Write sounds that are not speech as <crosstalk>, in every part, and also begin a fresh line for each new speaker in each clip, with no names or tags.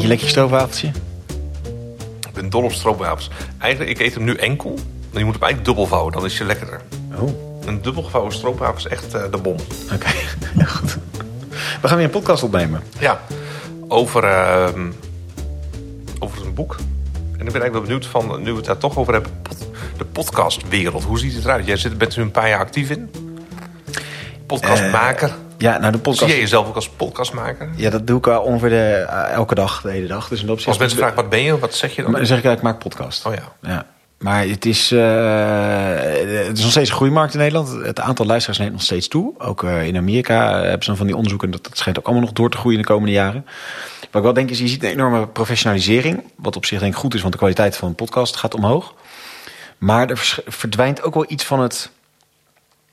Je lekker je stroopwafeltje?
Ik ben dol op stroopwafels. Eigenlijk, ik eet hem nu enkel. Maar je moet hem eigenlijk dubbel vouwen, dan is je lekkerder.
Oh,
Een dubbel gevouwen stroopwafel is echt eh, de bom.
oké. Ja, <laughs> goed. We gaan weer een podcast opnemen.
Ja, over, ehm, over een boek. En ik ben eigenlijk wel benieuwd van, nu we het daar toch over hebben, de podcastwereld. Hoe ziet het eruit? Jij zit, bent er nu een paar jaar actief in. Podcastmaker.
Ja, nou de
Zie
podcast...
jij jezelf ook als podcastmaker?
Ja, dat doe ik al ongeveer de, eh, elke dag, de hele dag. Dus in dat opzicht-
Als mensen vragen, wat ben je? Wat zeg je dan?
Dan zeg ik, ja, ik maak podcast.
Oh ja.
Ja. Maar het is, eh, het is nog steeds een groeimarkt in Nederland. Het aantal luisteraars neemt nog steeds toe. Ook eh, in Amerika hebben ze dan van die onderzoeken. Dat, dat schijnt ook allemaal nog door te groeien in de komende jaren. Wat ik wel denk is, je ziet een enorme professionalisering. Wat op zich denk ik goed is, want de kwaliteit van een podcast gaat omhoog. Maar er verdwijnt ook wel iets van het...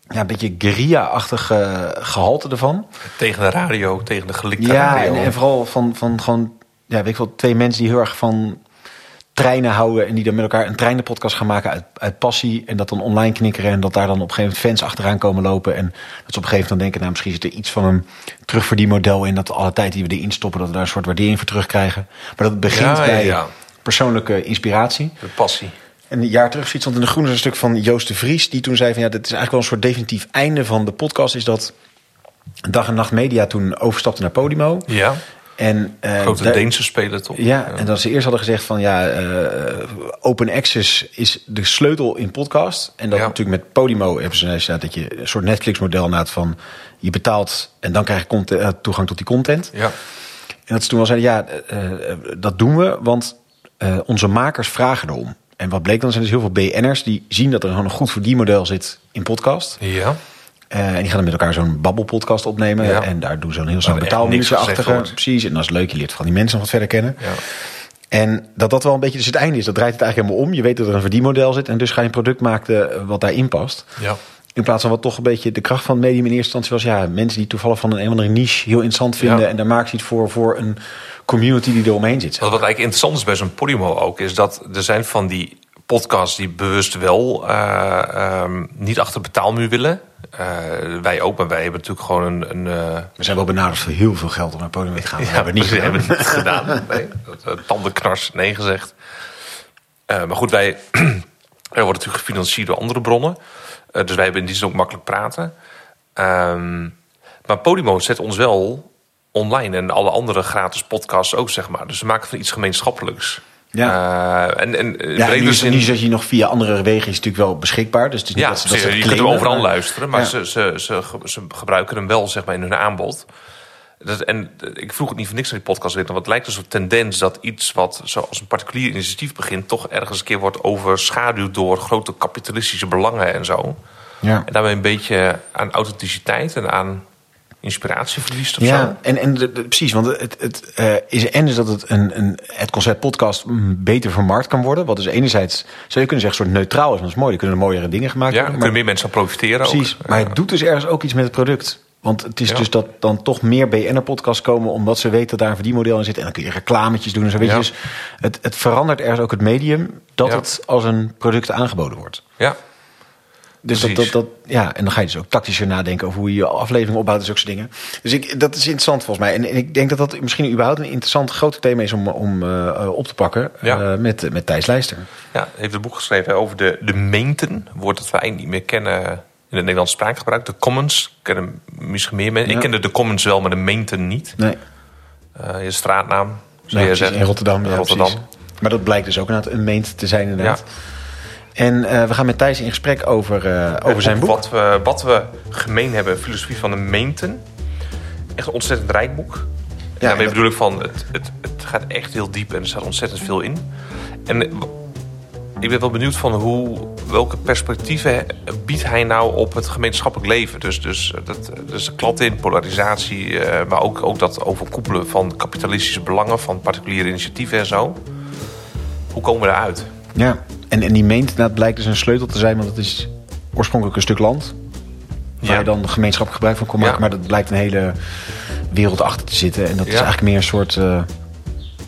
Ja, een beetje guerrilla-achtige gehalte ervan.
Tegen de radio, tegen de gelikte
Ja,
radio.
en, en vooral van, van gewoon, ja, weet ik wel, twee mensen die heel erg van treinen houden en die dan met elkaar een treinenpodcast gaan maken uit, uit passie en dat dan online knikkeren en dat daar dan op een gegeven moment fans achteraan komen lopen en dat ze op een gegeven moment dan denken, nou misschien zit er iets van een terugverdienmodel in dat alle tijd die we erin stoppen, dat we daar een soort waardering voor terugkrijgen. Maar dat begint
Ja, ja,
bij
ja.
persoonlijke inspiratie.
De passie.
En een jaar terug stond in de Groene een stuk van Joost de Vries. Die toen zei van ja, dit is eigenlijk wel een soort definitief einde van de podcast. Is dat Dag en Nacht Media toen overstapte naar Podimo.
Ja,
En, eh,
grote
daar-
Deense speler toch?
Ja, en dat ze eerst hadden gezegd van ja, eh, open access is de sleutel in podcast. En dat
Ja.
natuurlijk met Podimo hebben ze gezegd dat je een soort Netflix model naad van je betaalt en dan krijg je content, eh, toegang tot die content.
Ja.
En dat ze toen wel zeiden, ja, dat doen we, want onze makers vragen erom. En wat bleek dan, zijn dus heel veel BN'ers die zien dat er gewoon een goed verdienmodel zit in podcast.
Ja.
Eh, en die gaan dan met elkaar zo'n babbelpodcast opnemen.
Ja.
En daar doen ze een heel snel betaalmuurtje achter. Precies, en dat is leuk, je leert van die mensen nog wat verder kennen.
ja.
En dat dat wel een beetje dus het einde is. Dat draait het eigenlijk helemaal om. Je weet dat er een verdienmodel zit. En dus ga je een product maken wat daarin past.
ja.
In plaats van wat toch een beetje de kracht van het medium in eerste instantie was. Ja, mensen die toevallig van een, een of andere niche heel interessant vinden.
Ja.
En daar maken ze iets voor, voor een community die eromheen zit.
Wat, wat eigenlijk interessant is bij zo'n Podimo ook, is dat er zijn van die podcasts die bewust wel eh, ehm, niet achter betaalmuur willen. Eh, wij ook, maar wij hebben natuurlijk gewoon een. een eh,
We zijn wel benaderd voor heel veel geld om naar podium te gaan.
Ja,
hebben we niet
hebben het niet gedaan. <laughs> Nee, tandenknars, nee gezegd. Maar goed, wij <clears throat> er worden natuurlijk gefinancierd door andere bronnen. Eh, dus wij hebben in die zin ook makkelijk praten. Ehm, maar Podimo zet ons wel online en alle andere gratis podcasts ook, zeg maar. Dus we maken van iets gemeenschappelijks.
Ja.
Eh, en, en in
Ja, en nu, is,
zin-
nu je nog via andere wegen is natuurlijk wel beschikbaar. Dus het is niet
ja,
dat ze, dat ze
je kunt hem overal
maar-
luisteren, maar
Ja.
ze, ze, ze, ze gebruiken hem wel zeg maar, in hun aanbod. Dat, en eh, ik vroeg het niet voor niks naar die podcast, want het lijkt een soort tendens dat iets wat zoals een particulier initiatief begint, toch ergens een keer wordt overschaduwd door grote kapitalistische belangen en zo.
Ja.
En daarmee een beetje aan authenticiteit en aan inspiratie verliest zo.
Ja, en, en de- de- precies, want het, het eh, is en is dat het, een, een, het concept podcast beter vermarkt kan worden. Wat dus enerzijds, zou je kunnen zeggen, soort neutraal is. Dat is mooi, er kunnen mooiere dingen gemaakt
Ja,
worden.
kunnen meer mensen aan profiteren
Precies,
ook.
maar het doet dus ergens ook iets met het product. Want het is
Ja.
dus dat dan toch meer BN'er-podcasts komen... omdat ze weten dat daar een verdienmodel in zit. En dan kun je reclametjes doen en zo. Weet je.
Ja.
Dus het, het verandert ergens ook het medium... dat
Ja.
het als een product aangeboden wordt.
Ja,
Dus dat, dat, ja, en dan ga je dus ook tactischer nadenken over hoe je je aflevering opbouwt en zulke dingen. Dus ik, dat is interessant volgens mij. En, en ik denk dat dat misschien überhaupt een interessant groter thema is om, om eh, eh, op te pakken
Ja.
eh, met, met Thijs Leister.
Ja, hij heeft een boek geschreven over de, de meenten. Een woord dat we eigenlijk niet meer kennen in het Nederlands spraakgebruik. De commons kennen misschien meer mensen.
Ja.
Ik kende de commons wel, maar de meenten niet.
Nee,
Eh, je straatnaam, zou je zeggen.
in Rotterdam. Ja,
Rotterdam.
precies. Maar dat blijkt dus ook een meent te zijn inderdaad.
Ja.
En eh, we gaan met Thijs in gesprek over, eh, over zijn boek.
Wat we, wat we gemeen hebben, filosofie van de meenten. Echt een ontzettend rijk boek.
Ja,
daarmee
dat-
bedoel ik van, het, het, het gaat echt heel diep en er staat ontzettend veel in. En ik ben wel benieuwd van hoe, welke perspectieven biedt hij nou op het gemeenschappelijk leven. Dus, dus, dat, dus de klad in, polarisatie, eh, maar ook, ook dat overkoepelen van kapitalistische belangen, van particuliere initiatieven en zo. Hoe komen we eruit?
Ja, en, en die meent inderdaad blijkt dus een sleutel te zijn, want het is oorspronkelijk een stuk land. Waar
Ja.
je dan gemeenschappelijk gebruik van kon maken.
Ja.
Maar dat blijkt een hele wereld achter te zitten. En dat is eigenlijk meer een soort eh,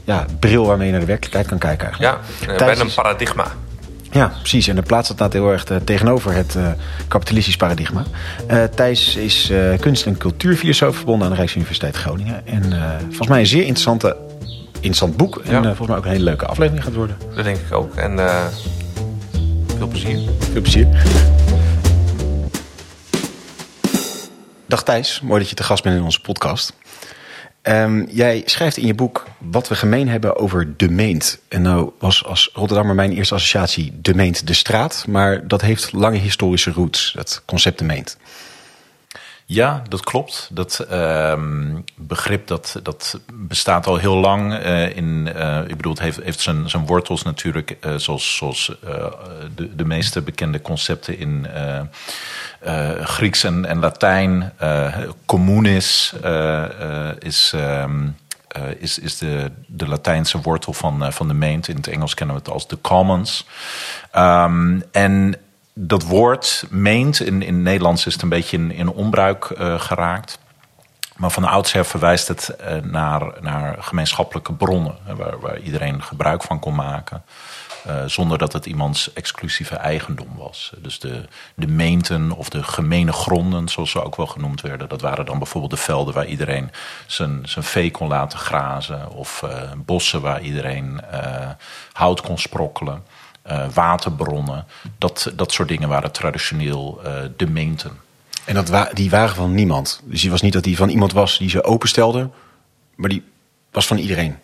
ja, bril waarmee je naar de werkelijkheid kan kijken eigenlijk.
Ja, eh,
Thijs
bijna een paradigma.
Ja, precies. En de plaats staat inderdaad heel erg eh, tegenover het eh, kapitalistisch paradigma. Thijs is kunst- en cultuurfilosoof verbonden aan de Rijksuniversiteit Groningen. En volgens mij een zeer interessante interessant boek. En
Ja.
volgens mij ook een hele leuke aflevering gaat worden.
Dat denk ik ook. En veel plezier.
Veel plezier. Dag Thijs, mooi dat je te gast bent in onze podcast. Ehm, jij schrijft in je boek wat we gemeen hebben over de Meent. En nou was als Rotterdammer mijn eerste associatie de Meent de straat. Maar dat heeft lange historische roots, het concept de Meent.
Ja, dat klopt. Dat ehm, begrip dat, dat bestaat al heel lang. eh, in, eh, ik bedoel, het heeft, heeft zijn, zijn wortels natuurlijk, eh, zoals, zoals de, de meeste bekende concepten in Grieks en, en Latijn. Communis is. ehm, eh, is, is de, de Latijnse wortel van, van de meent. In het Engels kennen we het als de commons. Ehm, en dat woord meent, in, in Nederlands is het een beetje in, in onbruik eh, geraakt. Maar van oudsher verwijst het eh, naar, naar gemeenschappelijke bronnen, waar, waar iedereen gebruik van kon maken. eh, zonder dat het iemands exclusieve eigendom was. Dus de, de meenten of de gemene gronden, zoals ze ook wel genoemd werden, dat waren dan bijvoorbeeld de velden waar iedereen zijn, zijn vee kon laten grazen. Of bossen waar iedereen hout kon sprokkelen. Eh, waterbronnen. Dat, dat soort dingen waren traditioneel eh, de meenten.
En dat wa die waren van niemand. Dus die was niet dat die van iemand was die ze openstelde, maar die was van iedereen.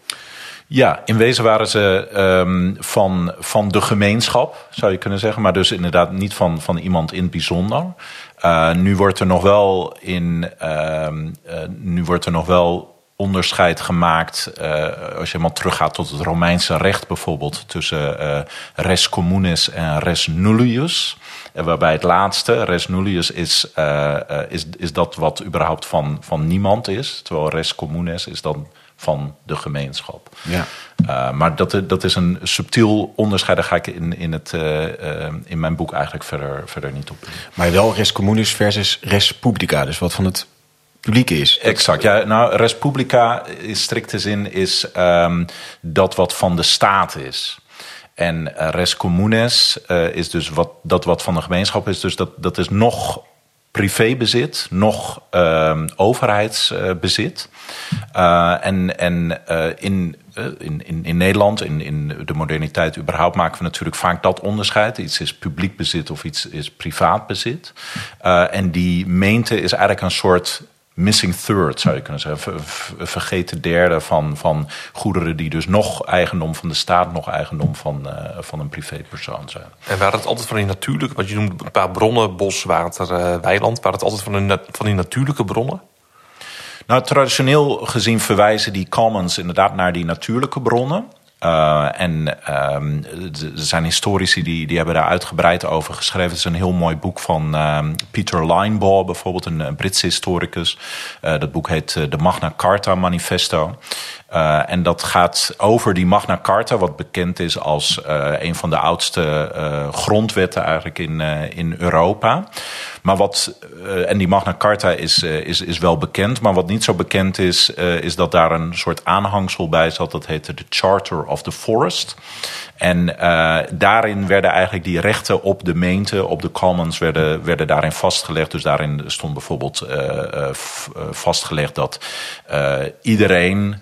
Ja, in wezen waren ze ehm, van, van de gemeenschap, zou je kunnen zeggen. Maar dus inderdaad niet van, van iemand in het bijzonder. Eh, nu wordt er nog wel in. ehm, eh, nu wordt er nog wel onderscheid gemaakt. eh, als je helemaal teruggaat tot het Romeinse recht bijvoorbeeld. tussen eh, res communis en res nullius. En waarbij het laatste, res nullius, is, eh, is, is dat wat überhaupt van, van niemand is. Terwijl res communis is dan van de gemeenschap.
Ja.
Uh, maar dat, dat is een subtiel onderscheid. Daar ga ik in, in, het, uh, uh, in mijn boek eigenlijk verder, verder niet op.
Maar wel res communis versus res publica. Dus wat van het publieke is.
Exact. Ja, nou, res publica in strikte zin is um, dat wat van de staat is. En res communes uh, is dus wat, dat wat van de gemeenschap is. Dus dat, dat is nog privébezit, nog uh, overheidsbezit. Uh, en en in, in, in, in Nederland, in, in de moderniteit überhaupt, maken we natuurlijk vaak dat onderscheid. Iets is publiek bezit of iets is privaat bezit. En die meente is eigenlijk een soort missing third, zou je kunnen zeggen. Een vergeten derde van, van goederen die dus nog eigendom van de staat, nog eigendom van, uh, van een privépersoon zijn.
En waren het altijd van die natuurlijke, wat je noemt een paar bronnen, bos, water, uh, weiland, waren het altijd van, de, van die natuurlijke bronnen?
Nou, traditioneel gezien verwijzen die commons inderdaad naar die natuurlijke bronnen. Uh, en um, er zijn historici die, die hebben daar uitgebreid over geschreven. Het is een heel mooi boek van um, Peter Linebaugh, bijvoorbeeld een, een Britse historicus. Uh, dat boek heet uh, de Magna Carta Manifesto. Uh, en dat gaat over die Magna Carta, wat bekend is als uh, een van de oudste uh, grondwetten eigenlijk in, in Europa. Maar wat, en die Magna Carta is, is, is wel bekend, maar wat niet zo bekend is, is dat daar een soort aanhangsel bij zat. Dat heette de Charter of the Forest. En daarin werden eigenlijk die rechten op de meente, op de commons, werden, werden daarin vastgelegd. Dus daarin stond bijvoorbeeld vastgelegd dat iedereen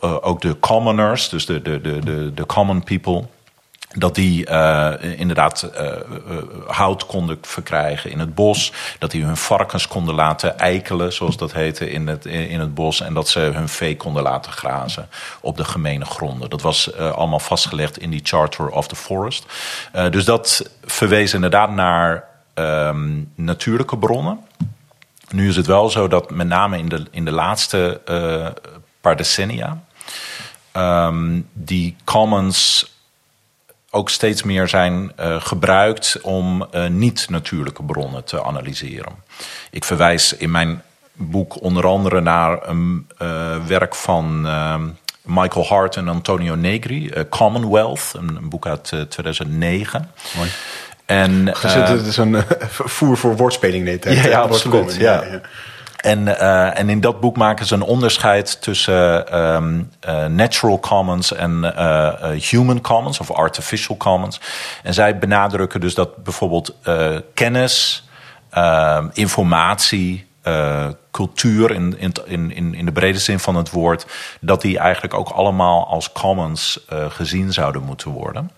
ook de commoners, dus de, de, de, de common people, dat die uh, inderdaad hout konden verkrijgen in het bos. Dat die hun varkens konden laten eikelen, zoals dat heette, in het, in het bos. En dat ze hun vee konden laten grazen op de gemene gronden. Dat was allemaal vastgelegd in die Charter of the Forest. dus dat verwees inderdaad naar um, natuurlijke bronnen. Nu is het wel zo dat met name in de, in de laatste paar decennia um, die commons ook steeds meer zijn uh, gebruikt om uh, niet-natuurlijke bronnen te analyseren. Ik verwijs in mijn boek onder andere naar een werk van Michael Hart en Antonio Negri, Commonwealth, een, een boek uit 2009.
Mooi.
En,
het is een <laughs> voer voor woordspeling nee,
ja, ja, absoluut. Ja. ja. En, uh, en in dat boek maken ze een onderscheid tussen um, natural commons en human commons of artificial commons. En zij benadrukken dus dat bijvoorbeeld kennis, informatie, cultuur in, in, in, in de brede zin van het woord, dat die eigenlijk ook allemaal als commons gezien zouden moeten worden.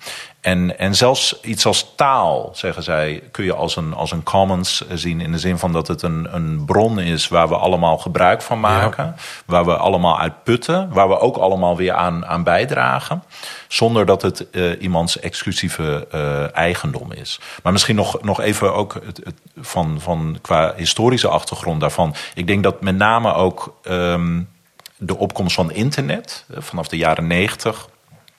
En, en zelfs iets als taal, zeggen zij, kun je als een, als een commons zien. In de zin van dat het een, een bron is waar we allemaal gebruik van maken. Waar we allemaal uit putten. Waar we ook allemaal weer aan, aan bijdragen. Zonder dat het uh, iemands exclusieve uh, eigendom is. Maar misschien nog, nog even ook het, het, van, van qua historische achtergrond daarvan. Ik denk dat met name ook um, de opkomst van internet vanaf de jaren negentig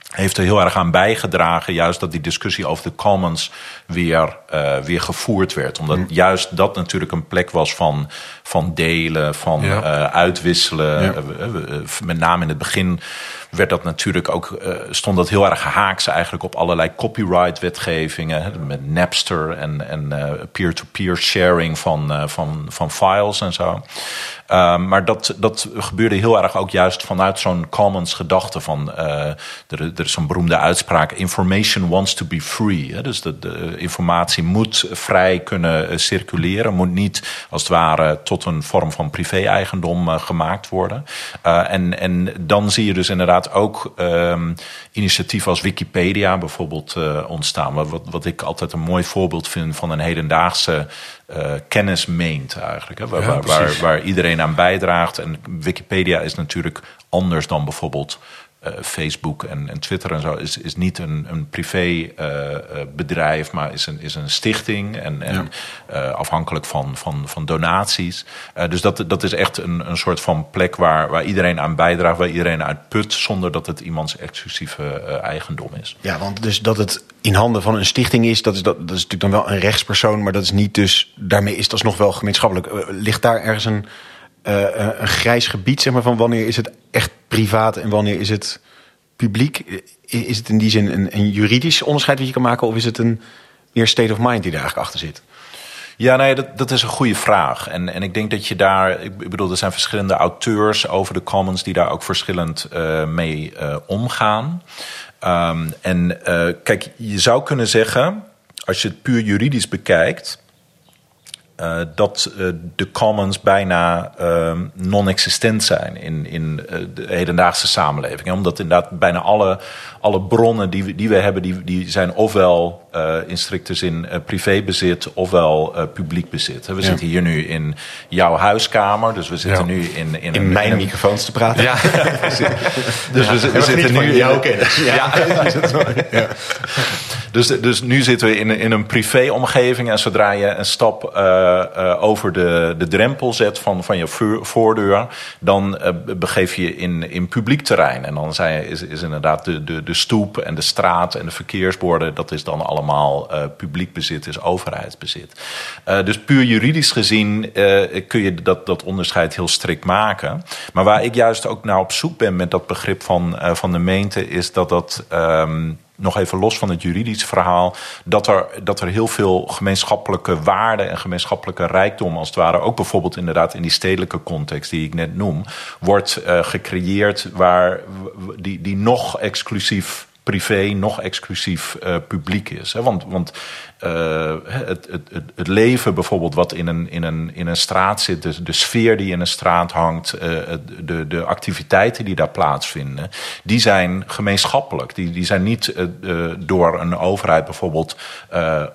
heeft er heel erg aan bijgedragen, juist dat die discussie over de commons weer, uh, weer gevoerd werd. Omdat mm. juist dat natuurlijk een plek was van, van delen, van ja. uh, uitwisselen. Ja. Uh, met name in het begin werd dat natuurlijk ook, stond dat heel erg haaks eigenlijk op allerlei copyright-wetgevingen. Met Napster en, en peer-to-peer sharing van, van, van files en zo. Uh, maar dat, dat gebeurde heel erg ook juist vanuit zo'n commons gedachte van... Er, er, is zo'n beroemde uitspraak, information wants to be free. Dus de, de, informatie moet vrij kunnen circuleren. Moet niet als het ware tot een vorm van privé-eigendom gemaakt worden. en, en dan zie je dus inderdaad ook um, initiatieven als Wikipedia bijvoorbeeld ontstaan. Wat, wat ik altijd een mooi voorbeeld vind van een hedendaagse uh, kennis meent eigenlijk. Hè, waar, ja, waar, waar, iedereen aan bijdraagt. En Wikipedia is natuurlijk anders dan bijvoorbeeld uh, Facebook en, en, Twitter en zo. Is, is niet een, een privé uh, bedrijf, maar is een, is een stichting. En, en ja. afhankelijk van, van, van donaties. dus dat, dat is echt een, een soort van plek waar, waar iedereen aan bijdraagt. Waar iedereen uit put. Zonder dat het iemands exclusieve eigendom is.
Ja, want dus dat het in handen van een stichting is, dat is, dat, dat is natuurlijk dan wel een rechtspersoon, maar dat is niet dus, daarmee is dat nog wel gemeenschappelijk. Ligt daar ergens een, een grijs gebied, zeg maar, van wanneer is het echt privaat en wanneer is het publiek? Is het in die zin een, een juridisch onderscheid dat je kan maken, of is het een meer state of mind die daar eigenlijk achter zit?
Ja, nee, dat, dat is een goede vraag. En, en ik denk dat je daar, ik bedoel, er zijn verschillende auteurs over de commons die daar ook verschillend uh, mee omgaan. Um, en kijk, je zou kunnen zeggen, als je het puur juridisch bekijkt, uh, dat uh, de commons bijna uh, non-existent zijn in, in de hedendaagse samenleving. Omdat inderdaad bijna alle, alle bronnen die we, die we hebben, die, die zijn ofwel in strikte zin privébezit ofwel publiek bezit. We ja. zitten hier nu in jouw huiskamer, dus we zitten ja. nu in...
In, in een, mijn in microfoons te praten. Ja, <laughs>
dus we, we, we zitten nu... In, jouw kennis. Ja. <laughs> <laughs> ja. Dus, dus nu zitten we in, in een privéomgeving en zodra je een stap over de, de drempel zet van, van je voordeur, dan begeef je in, in publiek terrein. En dan zijn, is, is inderdaad de, de, de stoep en de straat en de verkeersborden, dat is dan allemaal uh, publiek bezit, is overheidsbezit. dus puur juridisch gezien kun je dat, dat onderscheid heel strikt maken. Maar waar ik juist ook naar op zoek ben met dat begrip van, van de meente, is dat dat. Um, nog even los van het juridische verhaal, dat er, dat er heel veel gemeenschappelijke waarden en gemeenschappelijke rijkdom, als het ware, ook bijvoorbeeld inderdaad in die stedelijke context die ik net noem, wordt uh, gecreëerd waar die, die nog exclusief privé, nog exclusief uh, publiek is. Hè? Want, want uh, het, het, het, leven bijvoorbeeld wat in een, in een, in een straat zit, de, de sfeer die in een straat hangt, uh, de, de activiteiten die daar plaatsvinden, die zijn gemeenschappelijk. Die, die zijn niet door een overheid bijvoorbeeld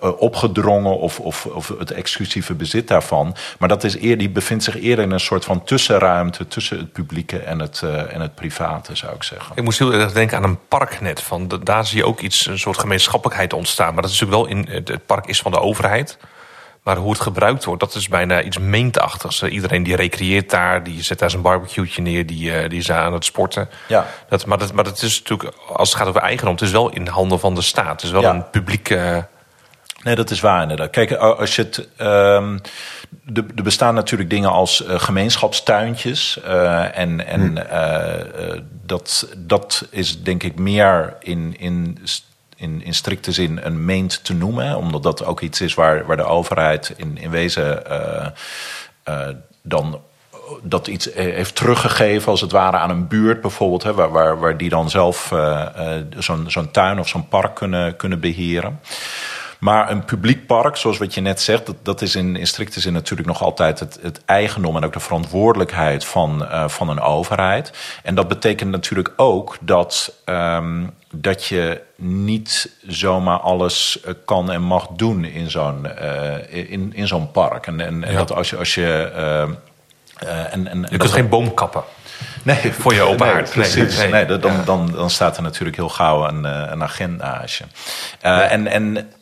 opgedrongen of, of, of het exclusieve bezit daarvan. Maar dat is eer, die bevindt zich eerder in een soort van tussenruimte tussen het publieke en het, en het private, zou ik zeggen.
Ik moest heel erg denken aan een parknet. Van, daar zie je ook iets, een soort gemeenschappelijkheid ontstaan. Maar dat is natuurlijk wel in het park is van de overheid. Maar hoe het gebruikt wordt, dat is bijna iets meentachtigs. Iedereen die recreëert daar, die zet daar zijn barbecue'tje neer, die, uh, die is aan het sporten. Ja. Dat, maar, dat, maar dat is natuurlijk, als het gaat over eigendom, het is wel in handen van de staat. Het is wel ja. een publieke.
Nee, dat is waar inderdaad. Kijk, als je het. Um, er bestaan natuurlijk dingen als uh, gemeenschapstuintjes. Uh, en en hm. uh, dat, dat is denk ik meer in, in in, in strikte zin een meent te noemen. Omdat dat ook iets is waar, waar de overheid in, in wezen uh, dan dat iets heeft teruggegeven, als het ware, aan een buurt bijvoorbeeld, hè, waar, waar, waar die dan zelf zo'n zo'n tuin of zo'n park kunnen, kunnen beheren. Maar een publiek park, zoals wat je net zegt, dat, dat is in, in strikte zin natuurlijk nog altijd het, het eigendom en ook de verantwoordelijkheid van, uh, van een overheid. En dat betekent natuurlijk ook dat, um, dat je niet zomaar alles eh, kan en mag doen in zo'n uh, in, in zo'n park. En, en, dat als je. Als je
uh, en, en, je kunt geen boom kappen.
Nee,
voor je open
nee, Precies. Nee, dan, dan, dan staat er natuurlijk heel gauw een, een agendaatje. Uh, en, en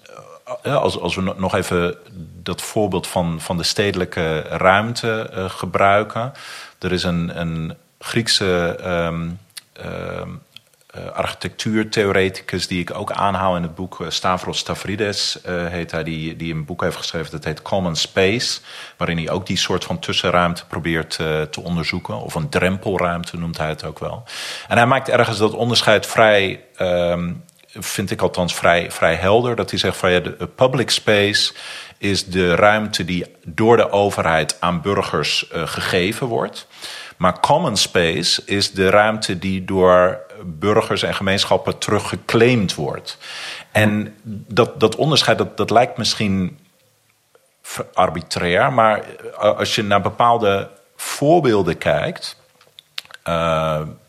als, we nog even dat voorbeeld van, van de stedelijke ruimte uh, gebruiken. Er is een, een Griekse um, um, uh, architectuurtheoreticus die ik ook aanhaal in het boek. Stavros Stavrides uh, heet hij, die, die een boek heeft geschreven dat heet Common Space. Waarin hij ook die soort van tussenruimte probeert te onderzoeken. Of een drempelruimte noemt hij het ook wel. En hij maakt ergens dat onderscheid vrij. Um, vind ik althans vrij, vrij helder. Dat hij zegt van ja, de public space is de ruimte die door de overheid aan burgers uh, gegeven wordt. Maar common space is de ruimte die door burgers en gemeenschappen teruggeclaimd wordt. En dat, dat onderscheid, dat, dat lijkt misschien arbitrair, maar als je naar bepaalde voorbeelden kijkt.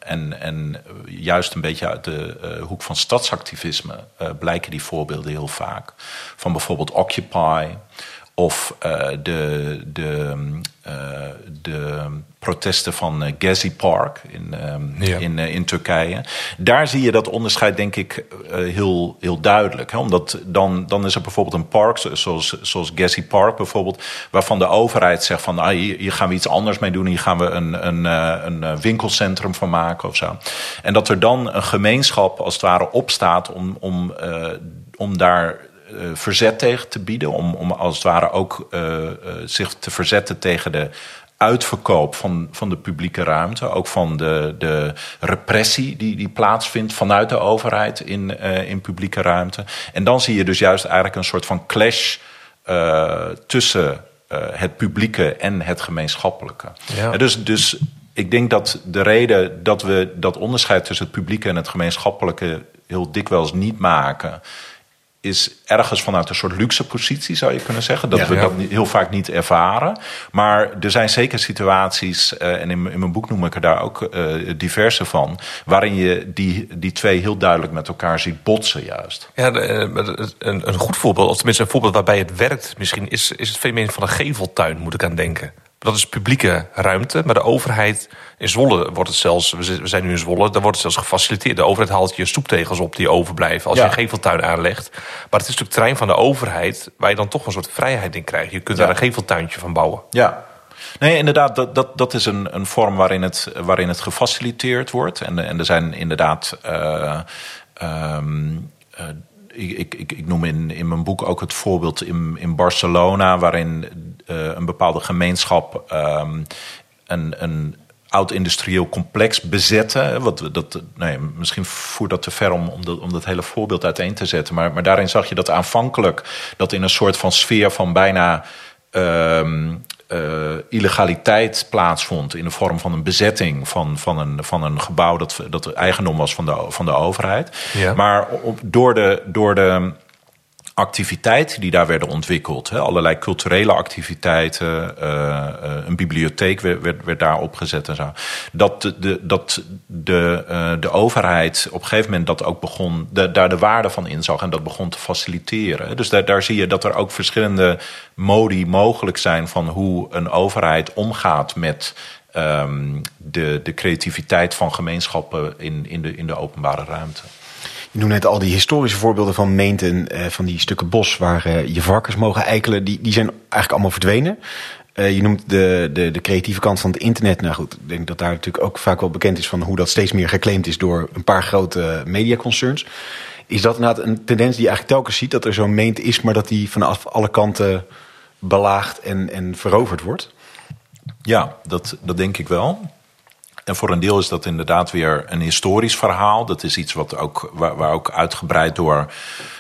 En, en juist een beetje uit de uh, hoek van stadsactivisme uh, blijken die voorbeelden heel vaak. Van bijvoorbeeld Occupy of de, de, de protesten van uh, Gezi Park in, uh, ja. in, in Turkije. Daar zie je dat onderscheid, denk ik, heel, heel duidelijk. Hè? Omdat dan, dan is er bijvoorbeeld een park, zoals, zoals Gezi Park bijvoorbeeld, waarvan de overheid zegt van ah, hier, hier gaan we iets anders mee doen, hier gaan we een, een, een winkelcentrum van maken of zo. En dat er dan een gemeenschap als het ware opstaat om, om, om daar verzet tegen te bieden. Om, om als het ware ook uh, uh, zich te verzetten tegen de uitverkoop van, van de publieke ruimte. Ook van de, de repressie die, die plaatsvindt vanuit de overheid in, uh, in publieke ruimte. En dan zie je dus juist eigenlijk een soort van clash uh, tussen uh, het publieke en het gemeenschappelijke. Ja. Dus, dus ik denk dat de reden dat we dat onderscheid tussen het publieke en het gemeenschappelijke heel dikwijls niet maken is ergens vanuit een soort luxe positie, zou je kunnen zeggen. Dat ja, we ja. dat heel vaak niet ervaren. Maar er zijn zeker situaties, uh, en in, in, mijn boek noem ik er daar ook uh, diverse van, waarin je die, die twee heel duidelijk met elkaar ziet botsen, juist.
Ja, de, een, een goed voorbeeld, of tenminste een voorbeeld waarbij het werkt, misschien is, is het fenomeen van een geveltuin, moet ik aan denken. Dat is publieke ruimte. Maar de overheid in Zwolle wordt het zelfs, we zijn nu in Zwolle, daar wordt het zelfs gefaciliteerd. De overheid haalt je stoeptegels op die overblijven als ja. je een geveltuin aanlegt. Maar het is natuurlijk terrein van de overheid waar je dan toch een soort vrijheid in krijgt. Je kunt ja. daar een geveltuintje van bouwen.
Ja, Nee, inderdaad, dat, dat, dat is een, een vorm waarin het, waarin het gefaciliteerd wordt. En, en er zijn inderdaad. Uh, um, uh, ik, ik, ik noem in, in mijn boek ook het voorbeeld in, in Barcelona, waarin uh, een bepaalde gemeenschap um, een, een oud-industrieel complex bezetten. Wat, dat, nee, misschien voert dat te ver om, om, dat, om dat hele voorbeeld uiteen te zetten. Maar, maar daarin zag je dat aanvankelijk dat in een soort van sfeer van bijna. Um, uh, illegaliteit plaatsvond in de vorm van een bezetting van, van, een, van een gebouw dat, dat eigendom was van de, van de overheid. Ja. Maar op, door de, door de activiteiten die daar werden ontwikkeld. Hè, allerlei culturele activiteiten, uh, uh, een bibliotheek werd, daar opgezet en zo. Dat de, dat de, uh, de overheid op een gegeven moment dat ook begon, daar de waarde van inzag en dat begon te faciliteren. Dus daar, daar zie je dat er ook verschillende modi mogelijk zijn van hoe een overheid omgaat met um, de, de creativiteit van gemeenschappen in, in, de, in de openbare ruimte.
Je noemt net al die historische voorbeelden van Meenten, uh, van die stukken bos waar uh, je varkens mogen eikelen. Die, die zijn eigenlijk allemaal verdwenen. Uh, je noemt de, de, de creatieve kant van het internet. Nou goed, ik denk dat daar natuurlijk ook vaak wel bekend is van hoe dat steeds meer geclaimd is door een paar grote mediaconcerns. Is dat inderdaad een tendens die je eigenlijk telkens ziet, dat er zo'n meent is, maar dat die vanaf alle kanten belaagd en, en veroverd wordt?
Ja, dat, dat denk ik wel. En voor een deel is dat inderdaad weer een historisch verhaal. Dat is iets wat ook, waar, ook uitgebreid door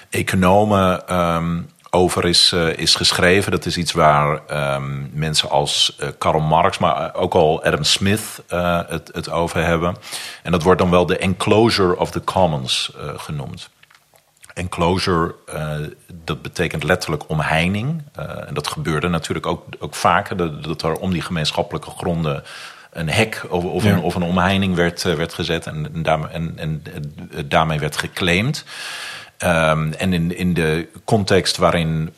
economen um, over is, uh, is geschreven. Dat is iets waar um, mensen als uh, Karl Marx, maar ook al Adam Smith het, het over hebben. En dat wordt dan wel de enclosure of the commons genoemd. Enclosure, dat betekent letterlijk omheining. En dat gebeurde natuurlijk ook, ook vaker, dat, dat, er om die gemeenschappelijke gronden een hek of, of, een, of een, omheining werd, uh, werd gezet en, en, daarmee, en, en daarmee werd geclaimd. Um, en in, in de context waarin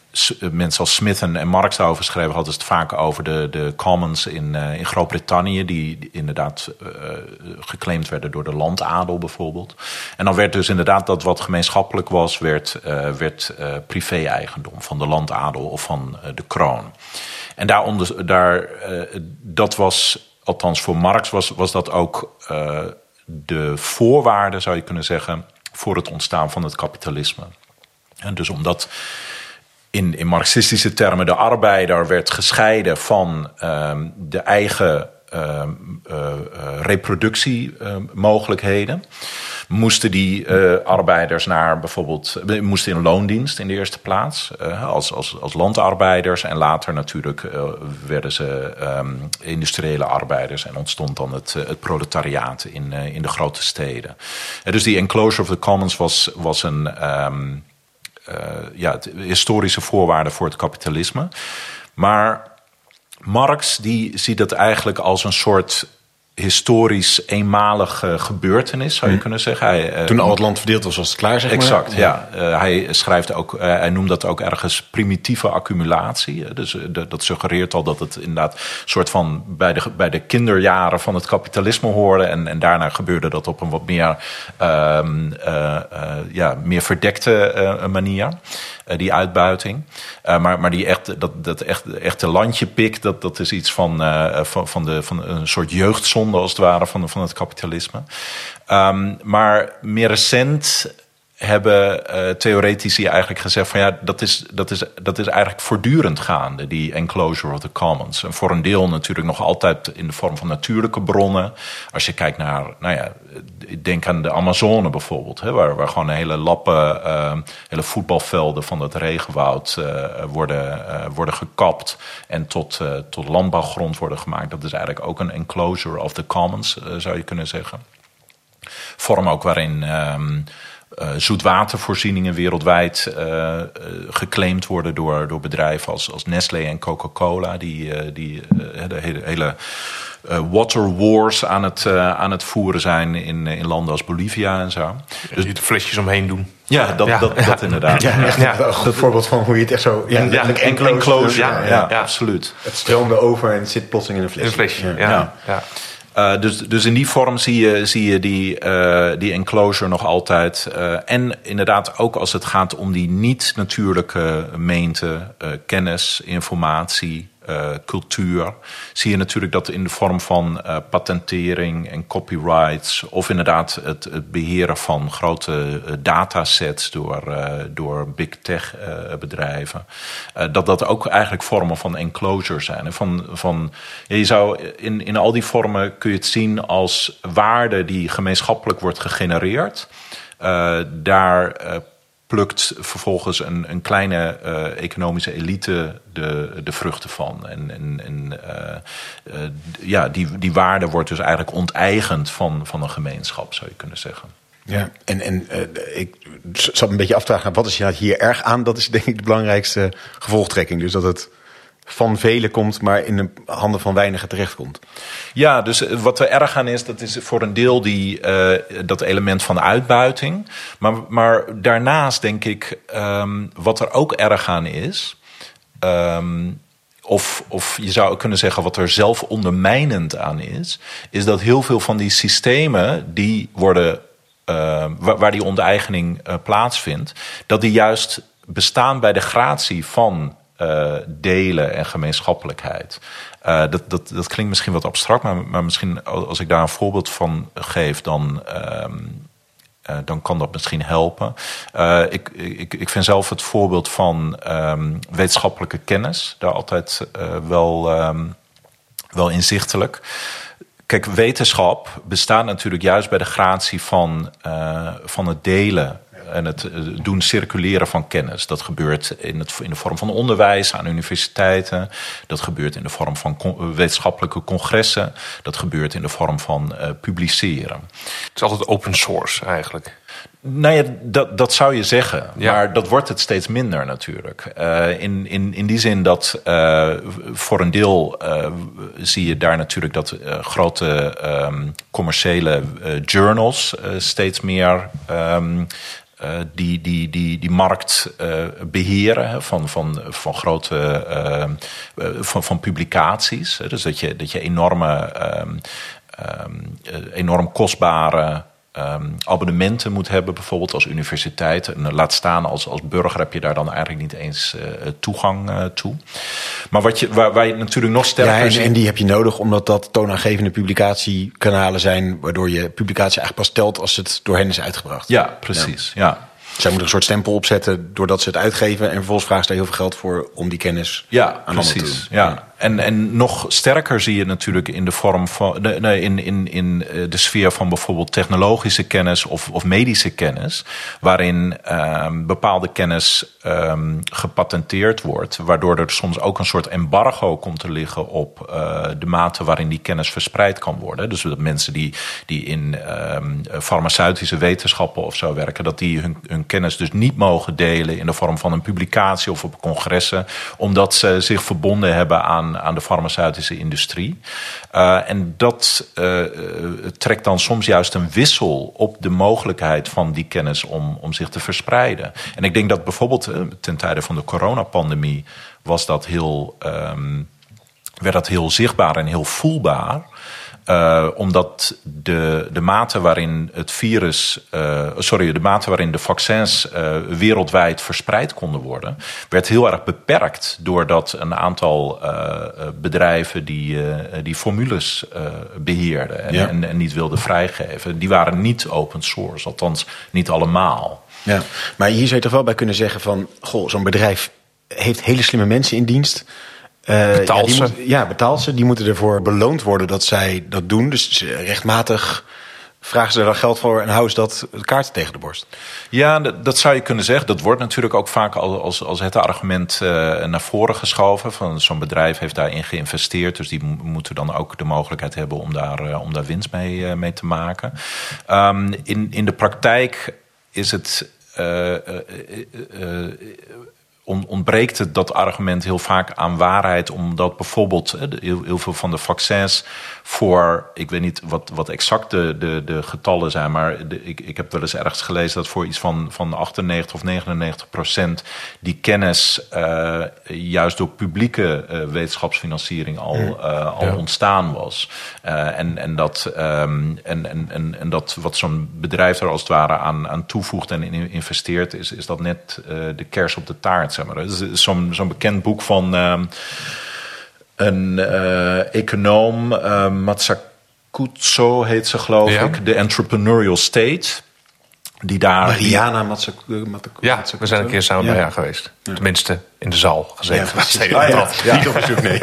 mensen als Smith en Marx daarover schreven, hadden ze het vaak over de, de commons in, uh, in Groot-Brittannië, die, die, inderdaad uh, geclaimd werden door de landadel bijvoorbeeld. En dan werd dus inderdaad dat wat gemeenschappelijk was, werd, uh, werd privé-eigendom van de landadel of van de kroon. En daaronder, daar, dat was, althans voor Marx, was, was dat ook de voorwaarde, zou je kunnen zeggen voor het ontstaan van het kapitalisme. En dus omdat in, in marxistische termen de arbeider werd gescheiden van um, de eigen um, uh, reproductiemogelijkheden. Moesten die uh, arbeiders naar bijvoorbeeld, moesten in loondienst in de eerste plaats, uh, als, als, als landarbeiders. En later natuurlijk werden ze um, industriële arbeiders en ontstond dan het, het proletariaat in, in de grote steden. dus die enclosure of the commons was, was een uh, ja, historische voorwaarden voor het kapitalisme. Maar Marx die ziet dat eigenlijk als een soort historisch eenmalige gebeurtenis, zou je hm. kunnen zeggen. Hij,
uh, Toen al het land verdeeld was, was het klaar, zeg
exact, maar. ja. Uh, hij schrijft ook, uh, hij noemt dat ook ergens primitieve accumulatie. Dus dat suggereert al dat het inderdaad soort van bij de, bij de kinderjaren van het kapitalisme hoorde. En, en daarna gebeurde dat op een wat meer, ehm, ja, meer verdekte manier. Die uitbuiting. maar, maar die echt, dat, dat echt, echte landje pik, dat, dat is iets van, van, van, de, van een soort jeugdzonde als het ware van, van het kapitalisme. Um, maar meer recent hebben uh, theoretici eigenlijk gezegd van ja, dat is, dat, is, dat is eigenlijk voortdurend gaande, die enclosure of the commons. En voor een deel natuurlijk nog altijd in de vorm van natuurlijke bronnen. Als je kijkt naar, nou ja, denk aan de Amazone bijvoorbeeld, hè, waar, waar gewoon hele lappen, uh, hele voetbalvelden van het regenwoud uh, worden, worden gekapt en tot, tot landbouwgrond worden gemaakt. Dat is eigenlijk ook een enclosure of the commons, zou je kunnen zeggen. Vorm ook waarin. Uh, zoetwatervoorzieningen wereldwijd uh, geclaimd worden door, door bedrijven als, als Nestlé en Coca-Cola, die, uh, die de hele, hele water wars aan het, aan het voeren zijn in, in landen als Bolivia en zo.
dus die er flesjes omheen doen.
Ja, dat, ja. dat, dat inderdaad.
Ja, echt ja. een goed voorbeeld van hoe je het echt zo...
Ja, ja enclosure. enclosure ja, ja, ja, absoluut.
Het stroomde over en het zit plotseling in een flesje.
In een flesje, ja.
Uh, dus, dus in die vorm zie je, zie je die, uh, die enclosure nog altijd. Uh, en inderdaad ook als het gaat om die niet-natuurlijke meente, kennis, informatie, cultuur, zie je natuurlijk dat in de vorm van uh, patentering en copyrights, of inderdaad het, het beheren van grote uh, datasets door, door big tech bedrijven, dat dat ook eigenlijk vormen van enclosure zijn. En van, van, je zou in, in al die vormen kun je het zien als waarde die gemeenschappelijk wordt gegenereerd. daar plukt vervolgens een, een kleine uh, economische elite de, de vruchten van. En, en, en uh, uh, ja, die, die waarde wordt dus eigenlijk onteigend van, van een gemeenschap, zou je kunnen zeggen.
Ja, en, en ik zat een beetje af te vragen, wat is hier erg aan? Dat is denk ik de belangrijkste gevolgtrekking. Dus dat het van velen komt, maar in de handen van weinigen terechtkomt.
Ja, dus eh, wat er erg aan is, dat is voor een deel die, uh, dat element van uitbuiting. Maar, maar daarnaast denk ik, um, wat er ook erg aan is. Um, of, of je zou kunnen zeggen wat er zelf ondermijnend aan is, is dat heel veel van die systemen die worden, uh, waar, die onteigening uh, plaatsvindt, dat die juist bestaan bij de gratie van uh, delen en gemeenschappelijkheid. Uh, dat, dat, dat klinkt misschien wat abstract, maar, maar misschien als ik daar een voorbeeld van geef, dan, um, uh, dan kan dat misschien helpen. ik, ik, ik vind zelf het voorbeeld van um, wetenschappelijke kennis daar altijd wel, um, wel inzichtelijk. Kijk, wetenschap bestaat natuurlijk juist bij de gratie van, van het delen en het doen circuleren van kennis. Dat gebeurt in, het, in de vorm van onderwijs aan universiteiten. Dat gebeurt in de vorm van wetenschappelijke congressen. Dat gebeurt in de vorm van publiceren.
Het is altijd open source eigenlijk.
Nou ja, dat, dat zou je zeggen. Maar dat wordt het steeds minder natuurlijk. Uh, in, in, in die zin dat uh, voor een deel uh, zie je daar natuurlijk dat grote um, commerciële journals steeds meer. Um, uh, die, die, die, die markt uh, beheren van, van, van grote uh, van, van publicaties. Dus dat je, dat je enorme, um, enorm kostbare um, abonnementen moet hebben, bijvoorbeeld als universiteit. En laat staan als, als burger heb je daar dan eigenlijk niet eens uh, toegang uh, toe. Maar wat je, waar, waar je natuurlijk nog sterker...
Ja, en, en, die heb je nodig omdat dat toonaangevende publicatiekanalen zijn... waardoor je publicatie eigenlijk pas telt als het door hen is uitgebracht.
Ja, precies. ja. ja.
Zij moeten een soort stempel opzetten doordat ze het uitgeven. En vervolgens vragen ze daar heel veel geld voor om die kennis
ja, aan precies. te doen. Ja, en, en nog sterker zie je natuurlijk in de vorm van. Nee, in, in, in eh, de sfeer van bijvoorbeeld technologische kennis of, of medische kennis. Waarin um, bepaalde kennis um, gepatenteerd wordt. Waardoor er soms ook een soort embargo komt te liggen op uh, de mate waarin die kennis verspreid kan worden. Dus dat mensen die, die in um, farmaceutische wetenschappen of zo werken, dat die hun, hun kennis dus niet mogen delen in de vorm van een publicatie of op congressen. Omdat ze zich verbonden hebben aan aan, de farmaceutische industrie. Uh, en dat uh, trekt dan soms juist een wissel op de mogelijkheid van die kennis om, om zich te verspreiden. En ik denk dat bijvoorbeeld ten tijde van de coronapandemie was dat heel, um, werd dat heel zichtbaar en heel voelbaar. Uh, omdat de, de mate waarin het virus, uh, sorry, de mate waarin de vaccins uh, wereldwijd verspreid konden worden, werd heel erg beperkt doordat een aantal bedrijven die, die formules beheerden en, ja. en, en, niet wilden vrijgeven, die waren niet open source, althans niet allemaal.
Ja, maar hier zou je toch wel bij kunnen zeggen van, goh, zo'n bedrijf heeft hele slimme mensen in dienst.
Uh, betaalt
ja. Moet, ja, betaalt ze. Die moeten ervoor beloond worden dat zij dat doen. Dus rechtmatig vragen ze er dan geld voor en houden ze dat kaart tegen de borst.
Ja, dat, dat, zou je kunnen zeggen. Dat wordt natuurlijk ook vaak als, als het argument uh, naar voren geschoven. Van zo'n bedrijf heeft daarin geïnvesteerd. Dus die moeten dan ook de mogelijkheid hebben om daar, uh, om daar winst mee, uh, mee te maken. Um, in, in de praktijk is het ontbreekt het dat argument heel vaak aan waarheid, omdat bijvoorbeeld heel, heel veel van de vaccins voor, ik weet niet wat, wat exact de, de, de getallen zijn, maar de, ik, ik heb wel eens ergens gelezen dat voor iets van, van 98 of 99 procent die kennis uh, juist door publieke uh, wetenschapsfinanciering al, uh, al ja. ontstaan was. en, en, dat, um, en, en, en, en dat wat zo'n bedrijf er als het ware aan, aan toevoegt en investeert, is, is dat net de kers op de taart. Zeg maar. Zo'n zo'n bekend boek van. Uh, een uh, econoom, uh, Matsakutso heet ze geloof ja. ik, The Entrepreneurial State. Die daar,
Mariana Matsakutso.
Ja, we zijn een keer samen ja. bij haar geweest. Ja. Tenminste, in de zaal gezeten.
Ja, ah, ja. ja. Niet op bezoek, nee.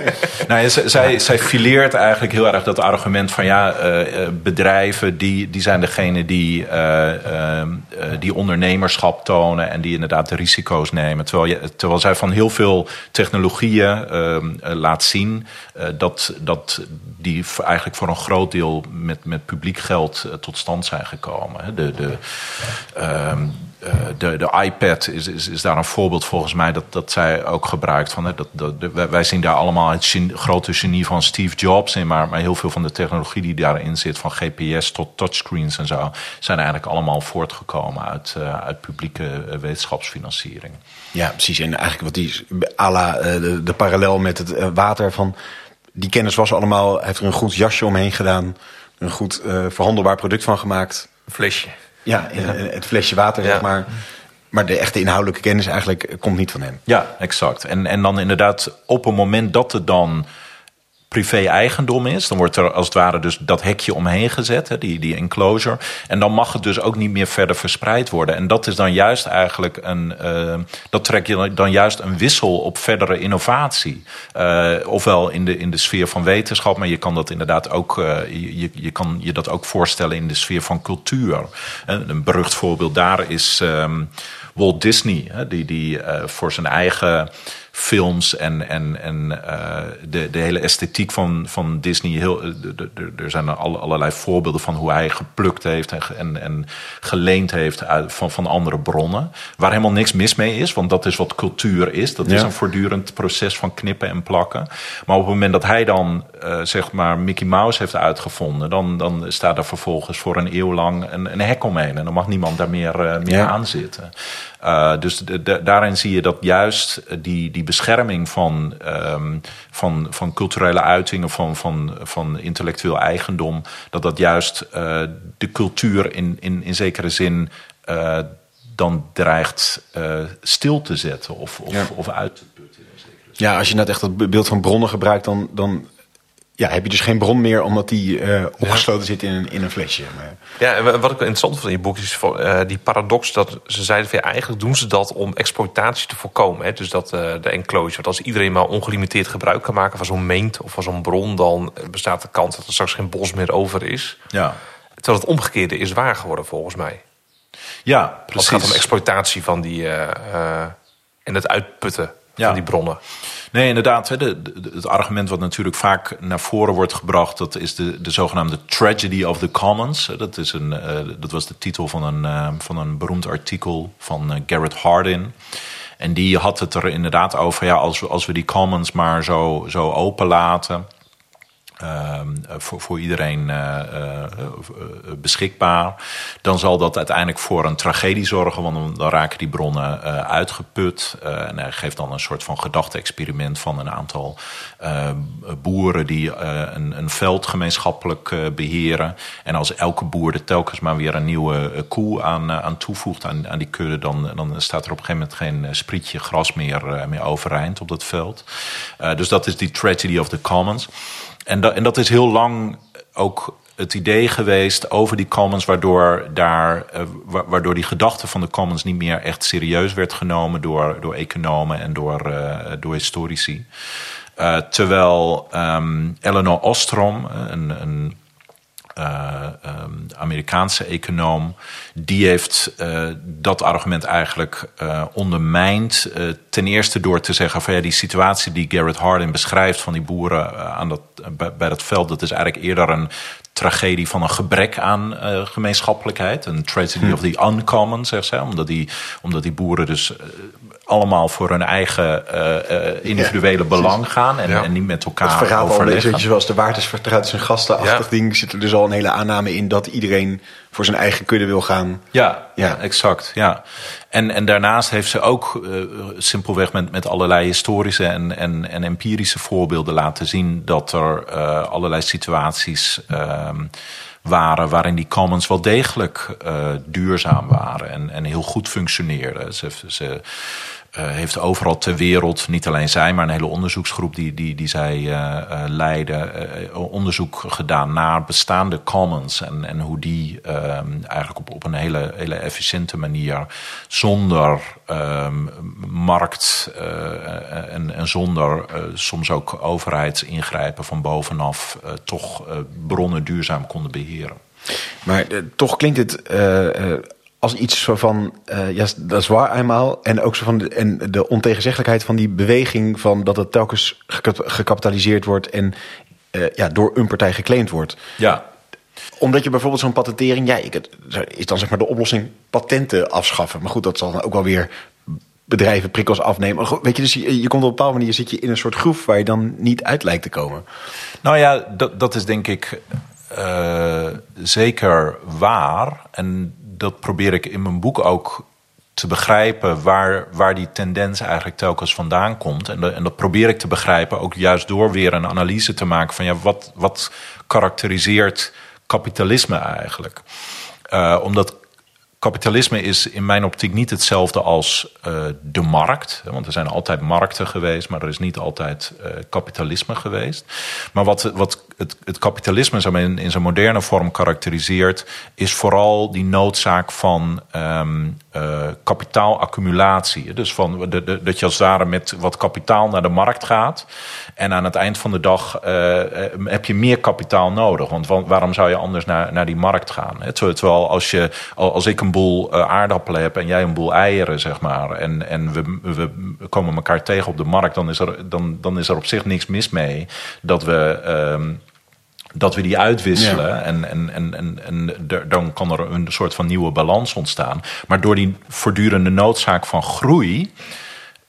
<laughs>
nou, zij, zij fileert eigenlijk heel erg dat argument van ja, uh, bedrijven die, die zijn degene die, uh, uh, die ondernemerschap tonen en die inderdaad de risico's nemen. Terwijl, je, terwijl zij van heel veel technologieën laat zien dat, dat die eigenlijk voor een groot deel met, met publiek geld tot stand zijn gekomen. De, de, uh, de, de iPad is, is, is daar een voorbeeld volgens mij dat, dat zij ook gebruikt. Van, hè, dat, dat, de, wij zien daar allemaal het genie, grote genie van Steve Jobs in, maar, maar heel veel van de technologie die daarin zit, van GPS tot touchscreens en zo, zijn eigenlijk allemaal voortgekomen uit, uh, uit publieke wetenschapsfinanciering.
Ja, precies. En eigenlijk wat die à la, uh, de, de parallel met het water van die kennis was allemaal, heeft er een goed jasje omheen gedaan, een goed verhandelbaar product van gemaakt.
Een flesje.
Ja, het flesje water, zeg maar. Maar de echte inhoudelijke kennis eigenlijk komt niet van hem.
Ja, exact. En, en dan inderdaad op een moment dat er dan privé-eigendom is. Dan wordt er als het ware dus dat hekje omheen gezet, hè, die, die enclosure. En dan mag het dus ook niet meer verder verspreid worden. En dat is dan juist eigenlijk een. Uh, dat trek je dan juist een wissel op verdere innovatie. Uh, ofwel in de, in de sfeer van wetenschap, maar je kan dat inderdaad ook. Uh, je, je kan je dat ook voorstellen in de sfeer van cultuur. Een berucht voorbeeld daar is um, Walt Disney, die, die voor zijn eigen films en, en, en uh, de, de hele esthetiek van, van Disney. Heel, er zijn allerlei voorbeelden van hoe hij geplukt heeft en, en, en geleend heeft uit, van, van andere bronnen. Waar helemaal niks mis mee is, want dat is wat cultuur is. Dat is een voortdurend proces van knippen en plakken. Maar op het moment dat hij dan uh, zeg maar Mickey Mouse heeft uitgevonden, dan, dan staat er vervolgens voor een eeuw lang een, een hek omheen. En dan mag niemand daar meer, uh, meer ja. aan zitten. Uh, dus de, de, daarin zie je dat juist die, die bescherming van, um, van, van culturele uitingen, van, van, van intellectueel eigendom, dat dat juist uh, de cultuur in, in, in zekere zin uh, dan dreigt stil te zetten of, of, ja. of uit te putten.
Ja, als je net echt het beeld van bronnen gebruikt, dan, dan ja, heb je dus geen bron meer omdat die uh, opgesloten ja. zit in een, in een flesje. Maar...
Ja, en wat ik interessant vond in je boek is uh, die paradox dat ze zeiden van ja, eigenlijk doen ze dat om exploitatie te voorkomen. Hè? Dus dat uh, de enclosure, want als iedereen maar ongelimiteerd gebruik kan maken van zo'n meent of van zo'n bron, dan bestaat de kans dat er straks geen bos meer over is.
Ja.
Terwijl het omgekeerde is waar geworden volgens mij.
Ja, precies.
Het gaat om exploitatie van die en het uitputten ja. van die bronnen.
Nee, inderdaad. Hè, de, de, het argument wat natuurlijk vaak naar voren wordt gebracht... dat is de, de zogenaamde tragedy of the commons. Dat, is een, uh, dat was de titel van een, uh, van een beroemd artikel van uh, Garrett Hardin... En die had het er inderdaad over, ja, als we, als we die commons maar zo, zo open laten, voor, voor iedereen uh, uh, beschikbaar. Dan zal dat uiteindelijk voor een tragedie zorgen, want dan, dan raken die bronnen uitgeput. en hij geeft dan een soort van gedachte-experiment van een aantal boeren die een, een veld gemeenschappelijk beheren. En als elke boer er telkens maar weer een nieuwe koe aan, aan toevoegt aan, aan die kudde, dan, dan staat er op een gegeven moment geen sprietje gras meer, meer overeind op dat veld. dus dat is die tragedy of the commons. En, dat, en dat is heel lang ook het idee geweest over die commons, waardoor, daar, uh, waardoor die gedachte van de commons niet meer echt serieus werd genomen door, door economen en door, uh, door historici. Uh, terwijl um, Eleanor Ostrom, een, een uh, um, Amerikaanse econoom, die heeft uh, dat argument eigenlijk uh, ondermijnd. ten eerste door te zeggen van ja, die situatie die Garrett Hardin beschrijft van die boeren aan dat, bij, bij dat veld, dat is eigenlijk eerder een tragedie van een gebrek aan gemeenschappelijkheid. Een tragedy hm. of the uncommon, zegt zij. Omdat die, omdat die boeren dus allemaal voor hun eigen uh, individuele ja, belang gaan. En, en, niet met elkaar Het verhaal overleggen.
Al, zoals de waard is vertrouwd zijn gastenachtig ding... zit er dus al een hele aanname in dat iedereen voor zijn eigen kudde wil gaan.
Ja, ja. exact. Ja. En, en daarnaast heeft ze ook uh, simpelweg met, met allerlei historische en, en, en empirische voorbeelden laten zien dat er uh, allerlei situaties uh, waren waarin die commons wel degelijk duurzaam waren en, en heel goed functioneerden. Ze, ze heeft overal ter wereld, niet alleen zij, maar een hele onderzoeksgroep die, die, die zij uh, uh, leiden, onderzoek gedaan naar bestaande commons en, en hoe die ehm, eigenlijk op, op een hele, hele efficiënte manier zonder ehm, markt en, en zonder soms ook overheidsingrijpen van bovenaf toch bronnen duurzaam konden beheren.
Maar toch klinkt het als iets van, uh, ja, dat is waar eenmaal. En ook zo van de, en de ontegenzeggelijkheid van die beweging van dat het telkens gecapitaliseerd wordt en uh, ja, door een partij geclaimd wordt.
Ja.
Omdat je bijvoorbeeld zo'n patentering, ja, ik het, is dan zeg maar de oplossing patenten afschaffen. Maar goed, dat zal dan ook wel weer bedrijven prikkels afnemen. Weet je, dus je, je komt op een bepaalde manier zit je in een soort groef waar je dan niet uit lijkt te komen.
Nou ja, dat, dat is denk ik uh, zeker waar. En dat probeer ik in mijn boek ook te begrijpen waar, waar die tendens eigenlijk telkens vandaan komt. En, en, dat probeer ik te begrijpen, ook juist door weer een analyse te maken van ja, wat, wat karakteriseert kapitalisme eigenlijk? Uh, omdat kapitalisme is in mijn optiek niet hetzelfde als uh, de markt. Want er zijn altijd markten geweest, maar er is niet altijd uh, kapitalisme geweest. Maar wat, wat het, het kapitalisme in, in zijn moderne vorm karakteriseert, is vooral die noodzaak van um, uh, kapitaalaccumulatie. Dus van dat je als het ware met wat kapitaal naar de markt gaat. En aan het eind van de dag heb je meer kapitaal nodig. Want waarom zou je anders naar, naar die markt gaan? Terwijl als, je, als ik een boel aardappelen heb en jij een boel eieren, zeg maar. En, en we, we komen elkaar tegen op de markt, dan is er, dan, dan is er op zich niks mis mee dat we. Uh, dat we die uitwisselen. Ja. En, en, en, en, en dan kan er een soort van nieuwe balans ontstaan. Maar door die voortdurende noodzaak van groei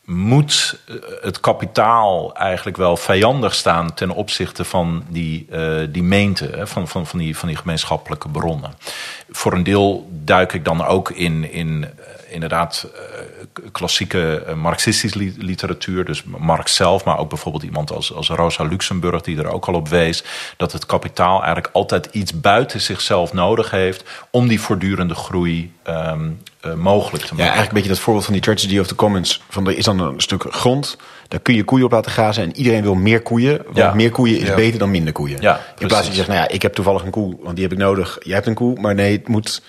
moet eh, het kapitaal eigenlijk wel vijandig staan ten opzichte van die, uh, die meente, van, van, van, die, van die gemeenschappelijke bronnen. Voor een deel duik ik dan ook in, in inderdaad klassieke marxistische literatuur, dus Marx zelf, maar ook bijvoorbeeld iemand als, als Rosa Luxemburg, die er ook al op wees, dat het kapitaal eigenlijk altijd iets buiten zichzelf nodig heeft om die voortdurende groei um, uh, mogelijk te maken.
Ja, eigenlijk een beetje dat voorbeeld van die Tragedy of the Commons. Van er is dan een stuk grond, daar kun je koeien op laten grazen en iedereen wil meer koeien. Want ja. meer koeien is ja. beter dan minder koeien.
Ja,
In plaats van je zegt, nou ja, ik heb toevallig een koe, want die heb ik nodig. Jij hebt een koe, maar nee, het moet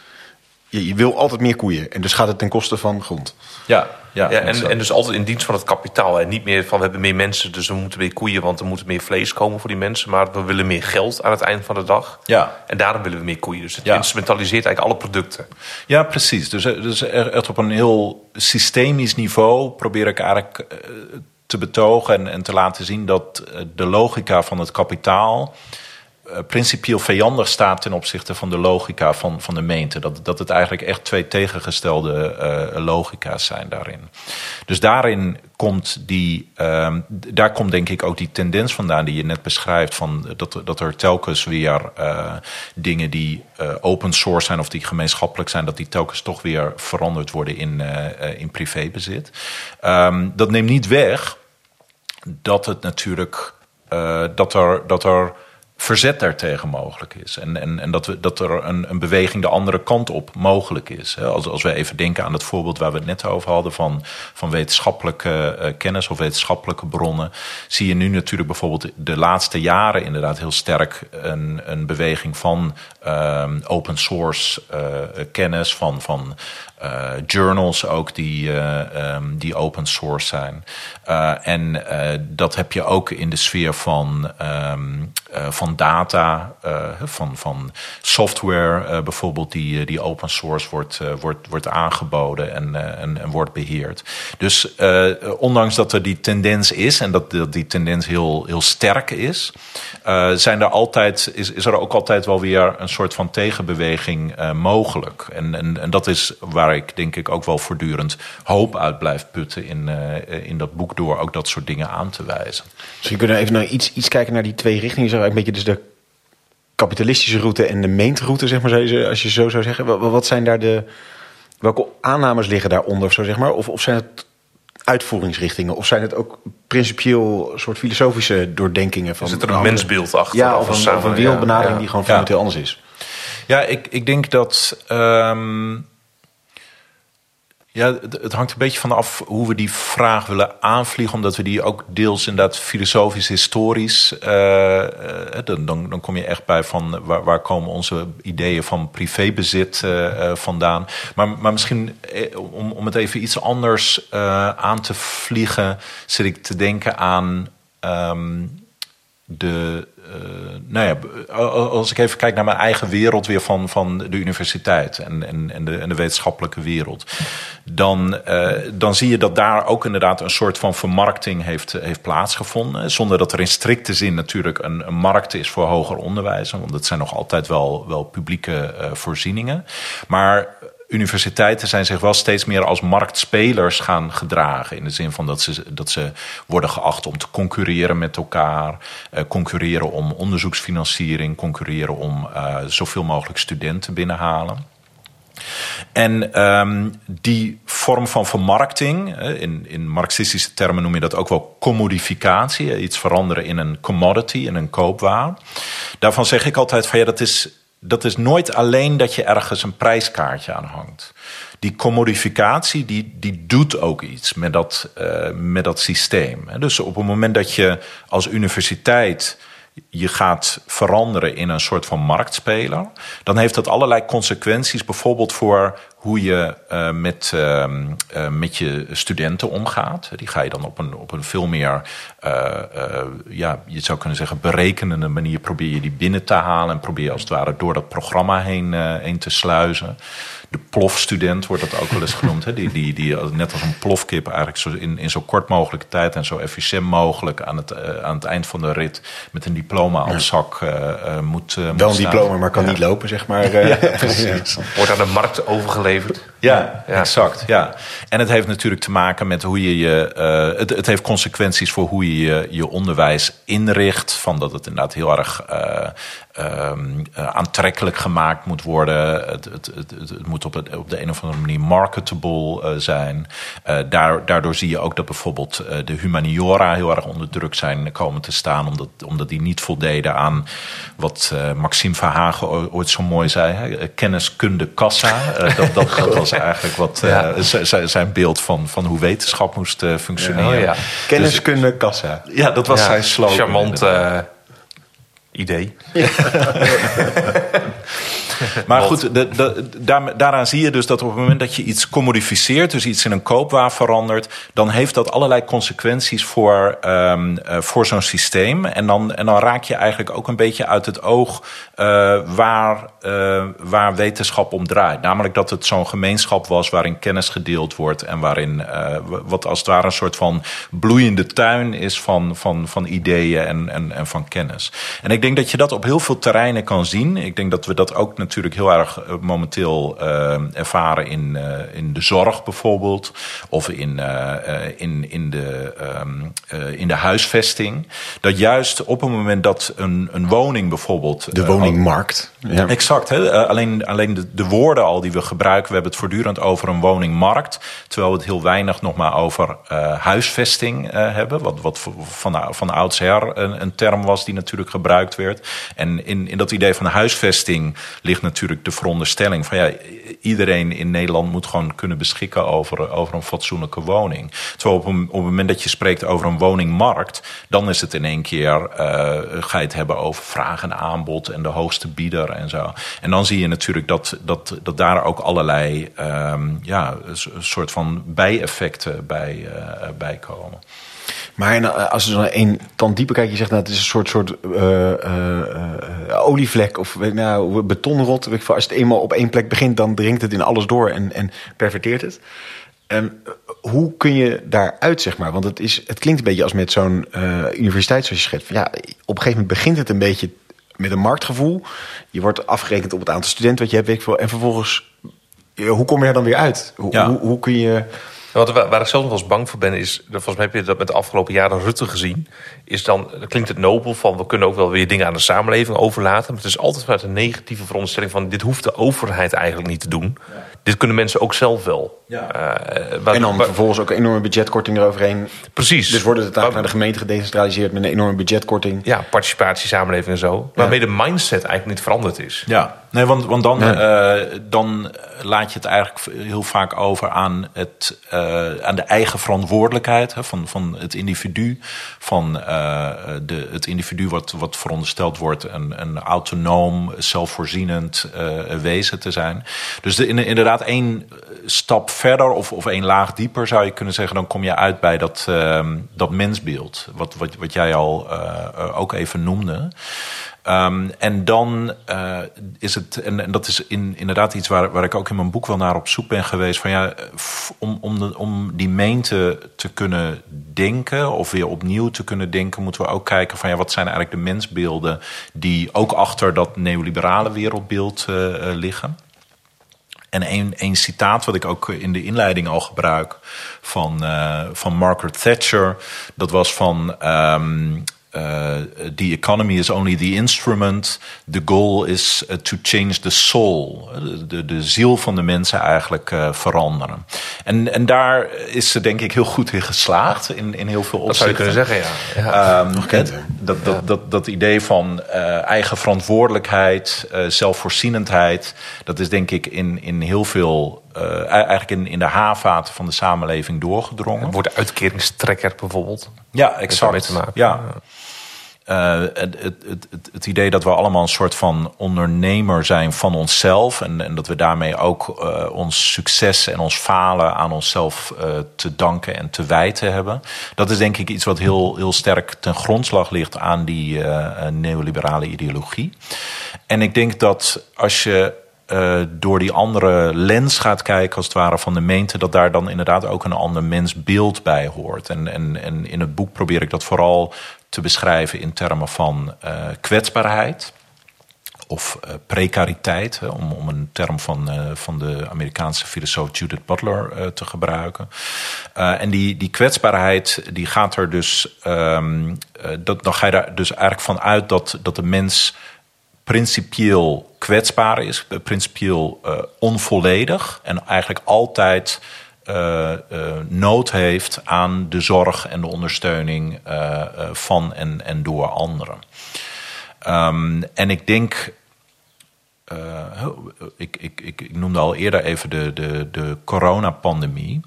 je, je, wil altijd meer koeien. En dus gaat het ten koste van grond.
Ja, ja, ja en, en dus altijd in dienst van het kapitaal. En niet meer van we hebben meer mensen, dus we moeten meer koeien, want er moet meer vlees komen voor die mensen. Maar we willen meer geld aan het eind van de dag.
Ja.
En daarom willen we meer koeien. Dus het ja. instrumentaliseert eigenlijk alle producten.
Ja, precies. Dus, dus echt op een heel systemisch niveau probeer ik eigenlijk te betogen en, en te laten zien dat de logica van het kapitaal uh, principieel vijandig staat ten opzichte van de logica van, van de meente. Dat, dat het eigenlijk echt twee tegengestelde uh, logica's zijn daarin. Dus daarin komt die, uh, daar komt denk ik ook die tendens vandaan die je net beschrijft. Van dat, dat er telkens weer uh, dingen die open source zijn of die gemeenschappelijk zijn, dat die telkens toch weer veranderd worden in, in privébezit. Um, dat neemt niet weg dat het natuurlijk dat er. Dat er verzet daartegen mogelijk is. En, en, en dat, we, dat er een, een beweging de andere kant op mogelijk is. Als, als we even denken aan het voorbeeld waar we het net over hadden van, van wetenschappelijke uh, kennis of wetenschappelijke bronnen, zie je nu natuurlijk bijvoorbeeld de laatste jaren inderdaad heel sterk een, een beweging van um, open source uh, kennis, van, van uh, journals ook die, uh, um, die open source zijn. Uh, en dat heb je ook in de sfeer van, um, van data, van, van software bijvoorbeeld, die, die open source wordt, wordt, wordt aangeboden en, en, en wordt beheerd. Dus ondanks dat er die tendens is en dat, dat die tendens heel, heel sterk is, zijn er altijd, is, is er ook altijd wel weer een soort van tegenbeweging mogelijk. En, en, en dat is waar waar ik denk ik ook wel voortdurend hoop uit blijf putten in, uh, in dat boek door ook dat soort dingen aan te wijzen.
Misschien kunnen we even naar iets, iets kijken naar die twee richtingen. Zo een beetje dus de kapitalistische route en de meentroute, zeg maar, als je zo zou zeggen. Wat, wat zijn daar de. Welke aannames liggen daaronder, zo zeg maar? Of, of zijn het uitvoeringsrichtingen? Of zijn het ook principieel soort filosofische doordenkingen? Van,
Zit er een mensbeeld achter?
Ja, of, een, of een wereldbenadering ja, die gewoon fundamenteel ja. anders is?
Ja, ik, ik denk dat. Um, ja, het hangt een beetje van af hoe we die vraag willen aanvliegen. Omdat we die ook deels inderdaad filosofisch, historisch. Uh, dan, dan, dan kom je echt bij van waar, komen onze ideeën van privébezit uh, vandaan. Maar, maar misschien om, om het even iets anders aan te vliegen, zit ik te denken aan um, de uh, nou ja, als ik even kijk naar mijn eigen wereld weer van, van de universiteit en, en, en, de, en de wetenschappelijke wereld, dan, uh, dan zie je dat daar ook inderdaad een soort van vermarkting heeft, heeft plaatsgevonden. Zonder dat er in strikte zin natuurlijk een, een markt is voor hoger onderwijs, want het zijn nog altijd wel, wel publieke uh, voorzieningen. Maar universiteiten zijn zich wel steeds meer als marktspelers gaan gedragen. In de zin van dat ze, dat ze worden geacht om te concurreren met elkaar. Uh, concurreren om onderzoeksfinanciering. Concurreren om uh, zoveel mogelijk studenten binnenhalen. En um, die vorm van vermarkting, in, in marxistische termen noem je dat ook wel commodificatie, iets veranderen in een commodity, in een koopwaar. Daarvan zeg ik altijd van ja, dat is dat is nooit alleen dat je ergens een prijskaartje aan hangt. Die commodificatie die, die doet ook iets met dat, uh, met dat systeem. Dus op het moment dat je als universiteit je gaat veranderen in een soort van marktspeler, dan heeft dat allerlei consequenties, bijvoorbeeld voor hoe je uh, met, uh, uh, met je studenten omgaat. Die ga je dan op een, op een veel meer, ja, je zou kunnen zeggen, berekenende manier probeer je die binnen te halen en probeer als het ware door dat programma heen, heen te sluizen de plofstudent wordt dat ook wel eens genoemd. Hè? Die, die, die net als een plofkip eigenlijk zo in, in zo kort mogelijke tijd en zo efficiënt mogelijk aan het, uh, aan het eind van de rit met een diploma op zak uh, uh, moet,
Wel
moet
een diploma, maar kan ja. niet lopen, zeg maar.
ja, <laughs> precies.
Wordt aan de markt overgeleverd.
Ja, ja, exact. Ja. En het heeft natuurlijk te maken met hoe je je. Uh, het, het heeft consequenties voor hoe je je, je onderwijs inricht. Van dat het inderdaad heel erg uh, um, aantrekkelijk gemaakt moet worden. Het, het, het, moet op, het, op de een of andere manier marketable uh, zijn. Daar, daardoor zie je ook dat bijvoorbeeld de humaniora heel erg onder druk zijn komen te staan. Omdat, omdat die niet voldeden aan wat Maxime Verhagen ooit zo mooi zei. Hè? Kenniskunde kassa. dat, dat, dat <laughs> was eigenlijk wat ja. zijn beeld van, van hoe wetenschap moest functioneren.
Ja, oh ja. Kenniskunde kassa.
Ja, dat was zijn slogan.
Charmant idee. <laughs> <laughs> <laughs>
maar goed, daaraan zie je dus dat op het moment dat je iets commodificeert, dus iets in een koopwaar verandert, dan heeft dat allerlei consequenties voor, um, uh, voor zo'n systeem. En dan, en dan raak je eigenlijk ook een beetje uit het oog uh, waar, uh, waar wetenschap om draait. Namelijk dat het zo'n gemeenschap was waarin kennis gedeeld wordt en waarin wat als het ware een soort van bloeiende tuin is van, van, van ideeën en, en, en van kennis. En ik denk dat je dat op heel veel terreinen kan zien. Ik denk dat we dat ook natuurlijk heel erg momenteel uh, ervaren in, uh, in de zorg bijvoorbeeld. Of in, in, in, de, um, in de huisvesting. Dat juist op het moment dat een, een woning bijvoorbeeld.
De woningmarkt.
Ja. Exact. Hè? alleen alleen de, de woorden al die we gebruiken. We hebben het voortdurend over een woningmarkt. Terwijl we het heel weinig nog maar over huisvesting hebben. Wat, wat van, van oudsher een, een term was die natuurlijk gebruikt werd. En in, in dat idee van huisvesting ligt natuurlijk de veronderstelling van ja, iedereen in Nederland moet gewoon kunnen beschikken over, over een fatsoenlijke woning. Terwijl op, een, op het moment dat je spreekt over een woningmarkt, dan is het in één keer, uh, ga je het hebben over vraag en aanbod en de hoogste bieder en zo. En dan zie je natuurlijk dat, dat, dat daar ook allerlei um, ja, een soort van bijeffecten bij, uh, bij komen.
Maar als je dan één tand dieper kijkt, je zegt nou, het is een soort, soort uh, olievlek of nou, betonrot. Als het eenmaal op één plek begint, dan dringt het in alles door en, en perverteert het. En hoe kun je daaruit, zeg maar? Want het, is, het klinkt een beetje als met zo'n universiteit zoals je schetst. Ja, op een gegeven moment begint het een beetje met een marktgevoel. Je wordt afgerekend op het aantal studenten wat je hebt, weet ik veel. En vervolgens, hoe kom je er dan weer uit? Hoe, ja. hoe, hoe kun je...
Wat, waar ik zelf nog wel eens bang voor ben, is, volgens mij heb je dat met de afgelopen jaren Rutte gezien, is dan, klinkt het nobel van we kunnen ook wel weer dingen aan de samenleving overlaten. Maar het is altijd vanuit een negatieve veronderstelling van dit hoeft de overheid eigenlijk niet te doen. Ja. Dit kunnen mensen ook zelf wel.
Ja. Uh, waar, en dan waar, vervolgens ook een enorme budgetkorting eroverheen.
Precies.
Dus wordt het uiteindelijk naar de gemeente gedecentraliseerd met een enorme budgetkorting.
Ja, participatie, samenleving en zo. Waarmee de mindset eigenlijk niet veranderd is.
Ja, nee, want, want dan, uh, dan laat je het eigenlijk heel vaak over aan, het, uh, aan de eigen verantwoordelijkheid hè, van, van het individu. Van de, het individu wat, wat verondersteld wordt een, een autonoom, zelfvoorzienend wezen te zijn. Dus de, inderdaad één stap verder of, of één laag dieper zou je kunnen zeggen, dan kom je uit bij dat, uh, dat mensbeeld. Wat, wat, wat jij al ook even noemde. Um, en dan uh, is het, en, dat is in, inderdaad iets waar, waar ik ook in mijn boek wel naar op zoek ben geweest. Van ja, om, om, om die meente te kunnen denken, of weer opnieuw te kunnen denken, moeten we ook kijken van ja, wat zijn eigenlijk de mensbeelden die ook achter dat neoliberale wereldbeeld uh, liggen. En een, een citaat wat ik ook in de inleiding al gebruik van, van Margaret Thatcher. Dat was van um, uh, the economy is only the instrument. The goal is uh, to change the soul. De, de ziel van de mensen eigenlijk uh, veranderen. En, en daar is ze denk ik heel goed in geslaagd. In, in heel veel
Dat zou je
opzichten.
kunnen zeggen, ja. ja.
Het- dat, dat, dat, dat idee van eh, eigen verantwoordelijkheid, eh, zelfvoorzienendheid, dat is denk ik in, in heel veel, eh, eigenlijk in, in de haarvaten van de samenleving doorgedrongen.
Wordt de uitkeringstrekker bijvoorbeeld.
Ja, exact.
te maken.
Ja. Eh, het, het, het, het, idee dat we allemaal een soort van ondernemer zijn van onszelf. En, en dat we daarmee ook eh, ons succes en ons falen aan onszelf eh, te danken en te wijten hebben. Dat is denk ik iets wat heel, heel sterk ten grondslag ligt aan die neoliberale ideologie. En ik denk dat als je door die andere lens gaat kijken, als het ware, van de meente, dat daar dan inderdaad ook een ander mensbeeld bij hoort. En, en, en in het boek probeer ik dat vooral te beschrijven in termen van eh, kwetsbaarheid of eh, precariteit, om, om een term van, eh, van de Amerikaanse filosoof Judith Butler te gebruiken. En die, die kwetsbaarheid, die gaat er dus, ehm, eh, dat, dan ga je daar dus eigenlijk van uit dat, dat de mens principieel kwetsbaar is, principieel onvolledig en eigenlijk altijd eh, eh, nood heeft aan de zorg en de ondersteuning eh, van en, en door anderen. Ehm, en ik denk. eh, ik, ik, ik, ik noemde al eerder even de, de, de coronapandemie.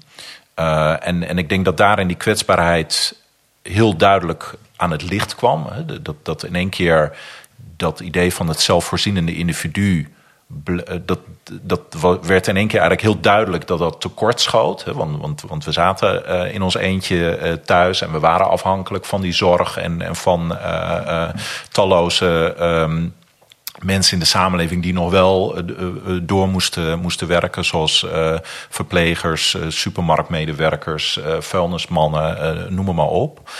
En, en ik denk dat daarin die kwetsbaarheid heel duidelijk aan het licht kwam. Hè. Dat, dat in één keer dat idee van het zelfvoorzienende individu. Eh, Dat, dat werd in één keer eigenlijk heel duidelijk dat dat tekort schoot. Hè. Want, want, want we zaten eh, in ons eentje eh, thuis en we waren afhankelijk van die zorg en, en van talloze. ehm, mensen in de samenleving die nog wel eh, eh, eh, door moesten, moesten werken, zoals verplegers, supermarktmedewerkers, vuilnismannen, noem maar, maar op.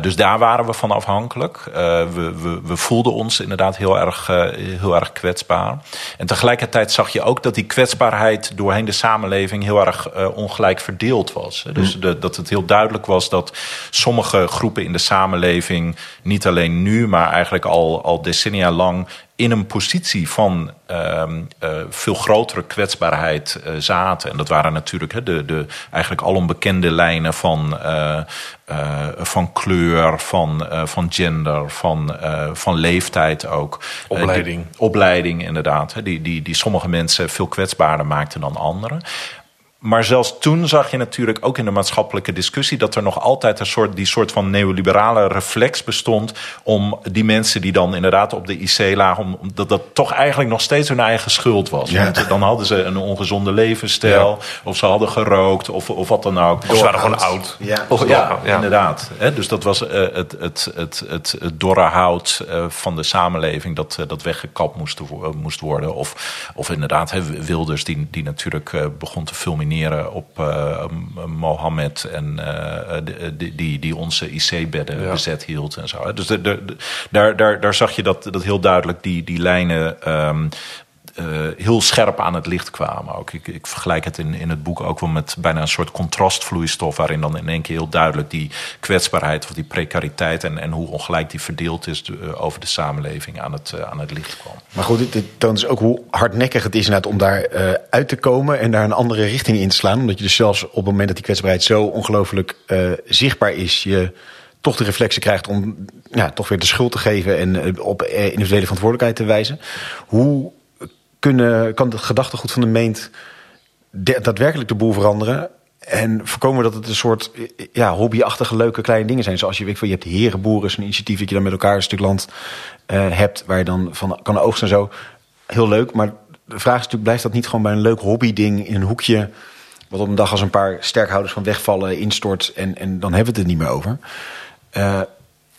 Dus daar waren we van afhankelijk. We, we, we voelden ons inderdaad heel erg, heel erg kwetsbaar. En tegelijkertijd zag je ook dat die kwetsbaarheid doorheen de samenleving heel erg ongelijk verdeeld was. Dus de, dat het heel duidelijk was dat sommige groepen in de samenleving, niet alleen nu, maar eigenlijk al, al decennia lang in een positie van ehm, eh, veel grotere kwetsbaarheid eh, zaten. En dat waren natuurlijk hè, de, de eigenlijk al onbekende lijnen van, eh, van kleur, van, van gender, van, van leeftijd ook. Die-
Opleiding.
opleiding, inderdaad. hè, Die, die, die sommige mensen veel kwetsbaarder maakten dan anderen. Maar zelfs toen zag je natuurlijk ook in de maatschappelijke discussie dat er nog altijd een soort, die soort van neoliberale reflex bestond om die mensen die dan inderdaad op de IC lagen, om, dat dat toch eigenlijk nog steeds hun eigen schuld was.
Ja.
Want dan hadden ze een ongezonde levensstijl, of ze hadden gerookt, of, of wat dan ook.
Of ze waren gewoon oud.
Ja.
Of, ja,
Ja.
inderdaad. Hè, dus dat was eh, het, het, het, het, het dorre hout eh, van de samenleving dat, eh, dat weggekapt moest, moest worden. Of, of inderdaad, hè, Wilders die, die natuurlijk eh, begon te op eh, Mohammed en eh, de- die, die, die onze IC-bedden
Ja.
bezet hield en zo. Dus de, daar, daar, daar zag je dat, dat heel duidelijk die, die lijnen. ehm, eh, heel scherp aan het licht kwamen. Ook. Ik, ik vergelijk het in, in het boek ook wel met bijna een soort contrastvloeistof, waarin dan in één keer heel duidelijk die kwetsbaarheid of die precariteit en, en hoe ongelijk die verdeeld is eh, over de samenleving aan het, eh, aan het licht kwam.
Maar goed, dit, toont dus ook hoe hardnekkig het is om daar uit te komen en daar een andere richting in te slaan. Omdat je dus zelfs op het moment dat die kwetsbaarheid zo ongelooflijk zichtbaar is, je toch de reflexen krijgt om ja, toch weer de schuld te geven en op individuele verantwoordelijkheid te wijzen. Hoe kunnen, kan het gedachtegoed van de meent daadwerkelijk de boel veranderen? En voorkomen dat het een soort ja, hobbyachtige leuke kleine dingen zijn. Zoals je weet, je hebt herenboeren, zo'n initiatief dat je dan met elkaar een stuk land eh, hebt. Waar je dan van kan oogsten en zo. Heel leuk, maar de vraag is natuurlijk, blijft dat niet gewoon bij een leuk hobbyding in een hoekje... wat op een dag als een paar sterkhouders van wegvallen instort en, en dan hebben we het er niet meer over.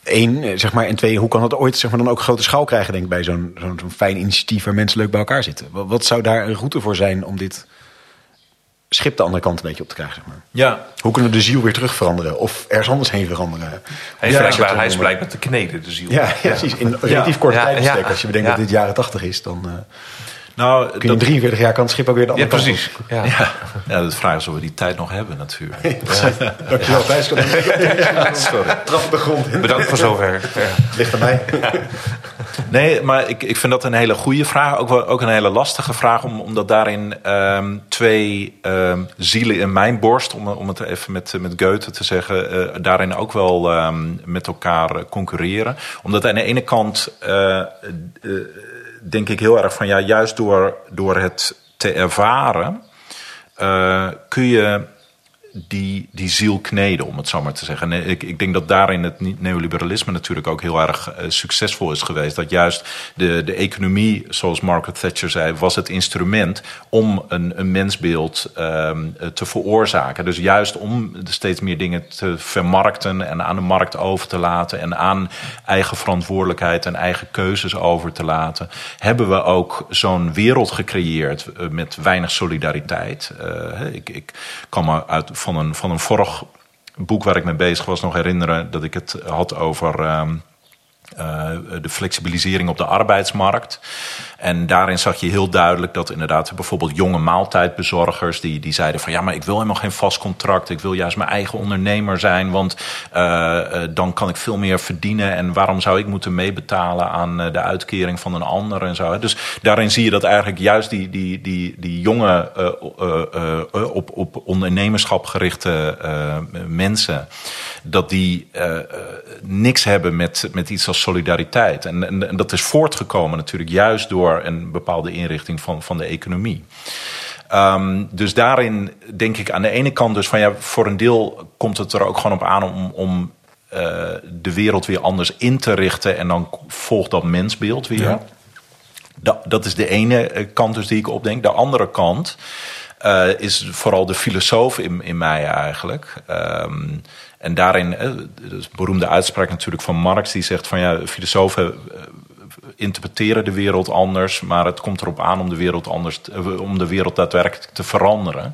Eén, eh, zeg maar, en twee, hoe kan het ooit zeg maar, dan ook grote schaal krijgen, denk ik, bij zo'n zo'n fijn initiatief waar mensen leuk bij elkaar zitten? Wat, wat zou daar een route voor zijn om dit schip de andere kant een beetje op te krijgen? Zeg maar?
Ja,
Hoe kunnen we de ziel weer terug veranderen? Of ergens anders heen veranderen?
Hij is,
Ja,
blijkbaar, hij is blijkbaar te kneden, de ziel.
Ja, ja, precies. In een relatief tijdsbestek.
ja,
Als je bedenkt dat dit jaren tachtig is, dan... eh,
Nou,
Kun je in 43 jaar kan het schip ook weer de
Ja,
andere kant
precies. Ja.
Ja, ja, de vraag is of we die tijd nog hebben natuurlijk. <laughs>
op. Dankjewel Thijs. <laughs>
Sorry.
Trap op de grond.
Bedankt voor zover. <laughs> Ja.
Ligt aan mij.
Nee, maar ik, ik vind dat een hele goede vraag. Ook, wel, ook een hele lastige vraag, om, omdat daarin ehm, twee ehm, zielen in mijn borst, om, om het even met, met Goethe te zeggen, eh, daarin ook wel ehm, met elkaar eh, concurreren. Omdat aan de ene kant eh, denk ik heel erg van ja, juist door, door het te ervaren, eh, kun je die, die ziel kneden, om het zo maar te zeggen. En ik, ik denk dat daarin het neoliberalisme natuurlijk ook heel erg uh, succesvol is geweest. Dat juist de, de economie, zoals Margaret Thatcher zei, was het instrument om een, een mensbeeld um, te veroorzaken. Dus juist om steeds meer dingen te vermarkten en aan de markt over te laten en aan eigen verantwoordelijkheid en eigen keuzes over te laten, hebben we ook zo'n wereld gecreëerd uh, met weinig solidariteit. Uh, ik, ik kan me uit van een, van een vorig boek waar ik mee bezig was nog herinneren dat ik het had over um, uh, de flexibilisering op de arbeidsmarkt. En daarin zag je heel duidelijk dat inderdaad bijvoorbeeld jonge maaltijdbezorgers die, die zeiden van ja, maar ik wil helemaal geen vast contract. Ik wil juist mijn eigen ondernemer zijn, want uh, uh, dan kan ik veel meer verdienen. En waarom zou ik moeten meebetalen aan de uitkering van een ander en zo. Dus daarin zie je dat eigenlijk juist die, die, die, die jonge op, op ondernemerschap gerichte mensen, dat die niks hebben met, met iets als solidariteit. En, en dat is voortgekomen natuurlijk juist door een bepaalde inrichting van, van de economie. Um, dus daarin denk ik aan de ene kant dus van ja, voor een deel komt het er ook gewoon op aan om, om uh, de wereld weer anders in te richten en dan volgt dat mensbeeld weer. Ja. Dat, dat is de ene kant dus die ik opdenk. De andere kant uh, is vooral de filosoof in, in mij eigenlijk. Um, en daarin, de beroemde uitspraak natuurlijk van Marx, die zegt van ja, filosofen interpreteren de wereld anders, maar het komt erop aan om de wereld anders, om de wereld daadwerkelijk te veranderen.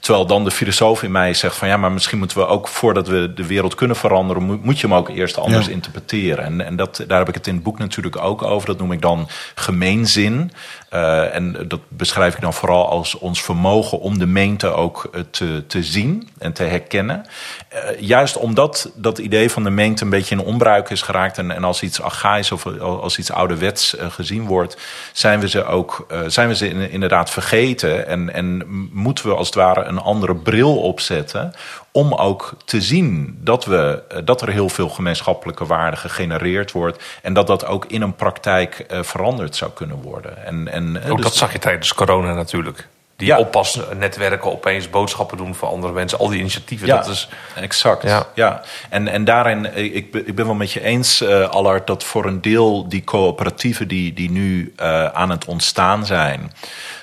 Terwijl dan de filosoof in mij zegt van ja, maar misschien moeten we ook voordat we de wereld kunnen veranderen, moet, je hem ook eerst anders ja. interpreteren. En, en dat, daar heb ik het in het boek natuurlijk ook over. Dat noem ik dan gemeenzin. Uh, en dat beschrijf ik dan vooral als ons vermogen om de meente ook te, te zien en te herkennen. Uh, juist omdat dat idee van de meente een beetje in onbruik is geraakt en, en als iets archaïs of als iets ouderwets gezien wordt, zijn we ze ook zijn we ze in, inderdaad vergeten en, en moeten we als het ware een andere bril opzetten om ook te zien dat, we, dat er heel veel gemeenschappelijke waarde gegenereerd wordt en dat dat ook in een praktijk uh, veranderd zou kunnen worden. En, en,
ook dus dat zag je tijdens corona natuurlijk. Die ja. oppasnetwerken opeens boodschappen doen voor andere mensen. Al die initiatieven.
Ja,
dat is,
exact. Ja. ja. En, en daarin, ik, ik ben wel met je eens, uh, Allard, dat voor een deel die coöperatieven die, die nu uh, aan het ontstaan zijn,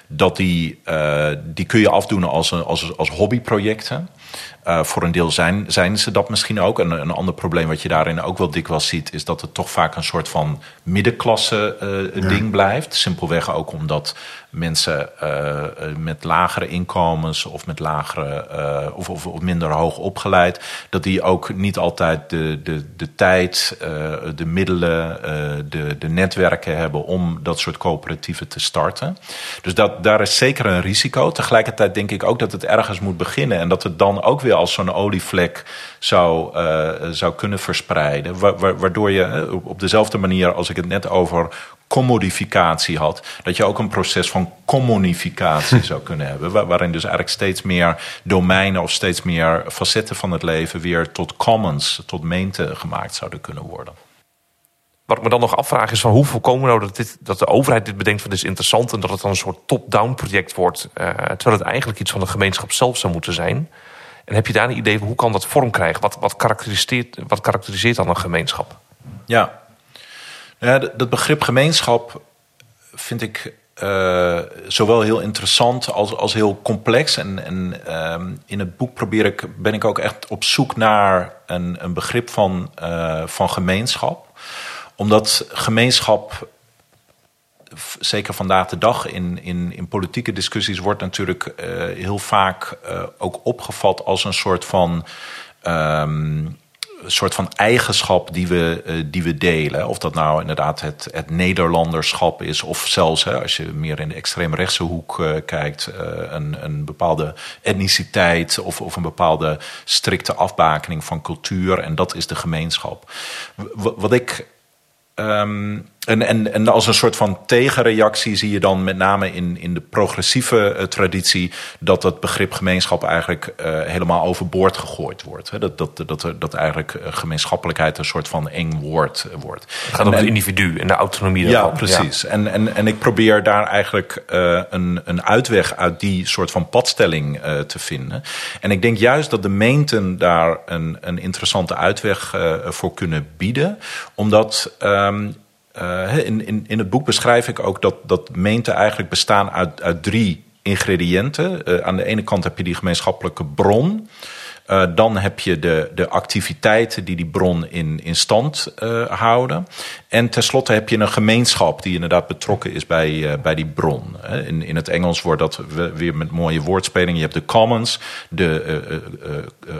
dat die, uh, die kun je afdoen als, als, als hobbyprojecten. Uh, voor een deel zijn, zijn ze dat misschien ook. En een ander probleem wat je daarin ook wel dikwijls ziet... is dat het toch vaak een soort van middenklasse uh, ja. ding blijft. Simpelweg ook omdat mensen uh, met lagere inkomens... of met lagere of, of, of, minder hoog opgeleid... dat die ook niet altijd de, de, de tijd, de middelen, de, de netwerken hebben... om dat soort coöperatieven te starten. Dus dat, daar is zeker een risico. Tegelijkertijd denk ik ook dat het ergens moet beginnen... en dat het dan ook weer als zo'n olievlek zou, uh, zou kunnen verspreiden. Wa waardoor je op dezelfde manier als ik het net over commodificatie had, dat je ook een proces van communificatie <laughs> zou kunnen hebben. Waar, waarin dus eigenlijk steeds meer domeinen of steeds meer facetten van het leven weer tot commons, tot meente gemaakt zouden kunnen worden.
Wat ik me dan nog afvraag is van hoe voorkomen we nou dat, dit, dat de overheid dit bedenkt van dit is interessant en dat het dan een soort top-down project wordt, uh, terwijl het eigenlijk iets van de gemeenschap zelf zou moeten zijn. En heb je daar een idee van hoe kan dat vorm krijgen? Wat, wat, karakteriseert, wat karakteriseert dan een gemeenschap?
Ja, ja dat begrip gemeenschap vind ik uh, zowel heel interessant als, als heel complex. En, en uh, in het boek probeer ik, ben ik ook echt op zoek naar een, een begrip van, uh, van gemeenschap. Omdat gemeenschap zeker vandaag de dag in, in, in politieke discussies wordt natuurlijk uh, heel vaak uh, ook opgevat als een soort van um, soort van eigenschap die we, uh, die we delen. Of dat nou inderdaad het, het Nederlanderschap is, of zelfs hè, als je meer in de extreemrechtse hoek kijkt, een, een bepaalde etniciteit of, of een bepaalde strikte afbakening van cultuur. En dat is de gemeenschap. Wat ik. Um, en, en, en als een soort van tegenreactie zie je dan met name in, in de progressieve uh, traditie dat dat begrip gemeenschap eigenlijk uh, helemaal overboord gegooid wordt. Hè? Dat, dat, dat, dat eigenlijk uh, gemeenschappelijkheid een soort van eng woord wordt.
Het gaat om het individu en de autonomie
daarvan. Ja, precies. Ja. En, en, en ik probeer daar eigenlijk een, een uitweg uit die soort van padstelling te vinden. En ik denk juist dat de meenten daar een, een interessante uitweg voor kunnen bieden. Omdat. Um, uh, in, in, in het boek beschrijf ik ook dat, dat meenten eigenlijk bestaan uit, uit drie ingrediënten. Uh, aan de ene kant heb je die gemeenschappelijke bron. Uh, dan heb je de, de activiteiten die die bron in, in stand uh, houden. En tenslotte heb je een gemeenschap die inderdaad betrokken is bij, uh, bij die bron. In, in het Engels wordt dat weer met mooie woordspelingen. Je hebt de commons, de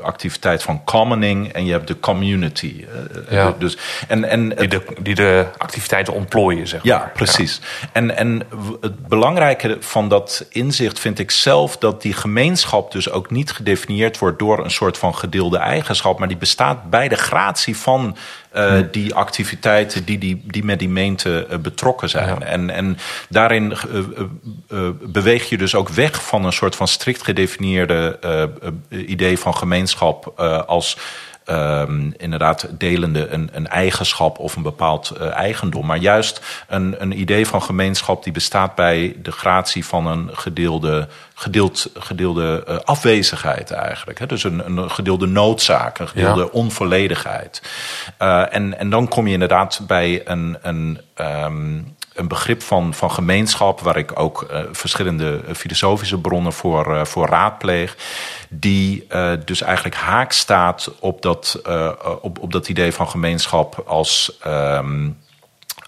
activiteit van commoning en je hebt de community.
Ja. Dus, en, en die, de, die de activiteiten ontplooien, zeg
maar. Ja, precies. En, en het belangrijke van dat inzicht vind ik zelf dat die gemeenschap dus ook niet gedefinieerd wordt door een soort van gedeelde eigenschap, maar die bestaat bij de gratie van uh, hm. die activiteiten die, die, die met die meente uh, betrokken zijn. Ja. En, en daarin uh, beweeg je dus ook weg van een soort van strikt gedefinieerde idee van gemeenschap als um, inderdaad delende een, een, eigenschap of een bepaald uh, eigendom. Maar juist een, een, idee van gemeenschap die bestaat bij de gratie van een gedeelde, gedeeld, gedeelde uh, afwezigheid eigenlijk. Hè? Dus een, een, gedeelde noodzaak, een gedeelde ja. onvolledigheid. Uh, en, en dan kom je inderdaad bij een. een um, een begrip van, van gemeenschap, waar ik ook uh, verschillende filosofische bronnen voor, uh, voor raadpleeg, die dus eigenlijk haak staat op dat, op, op dat idee van gemeenschap als. Um,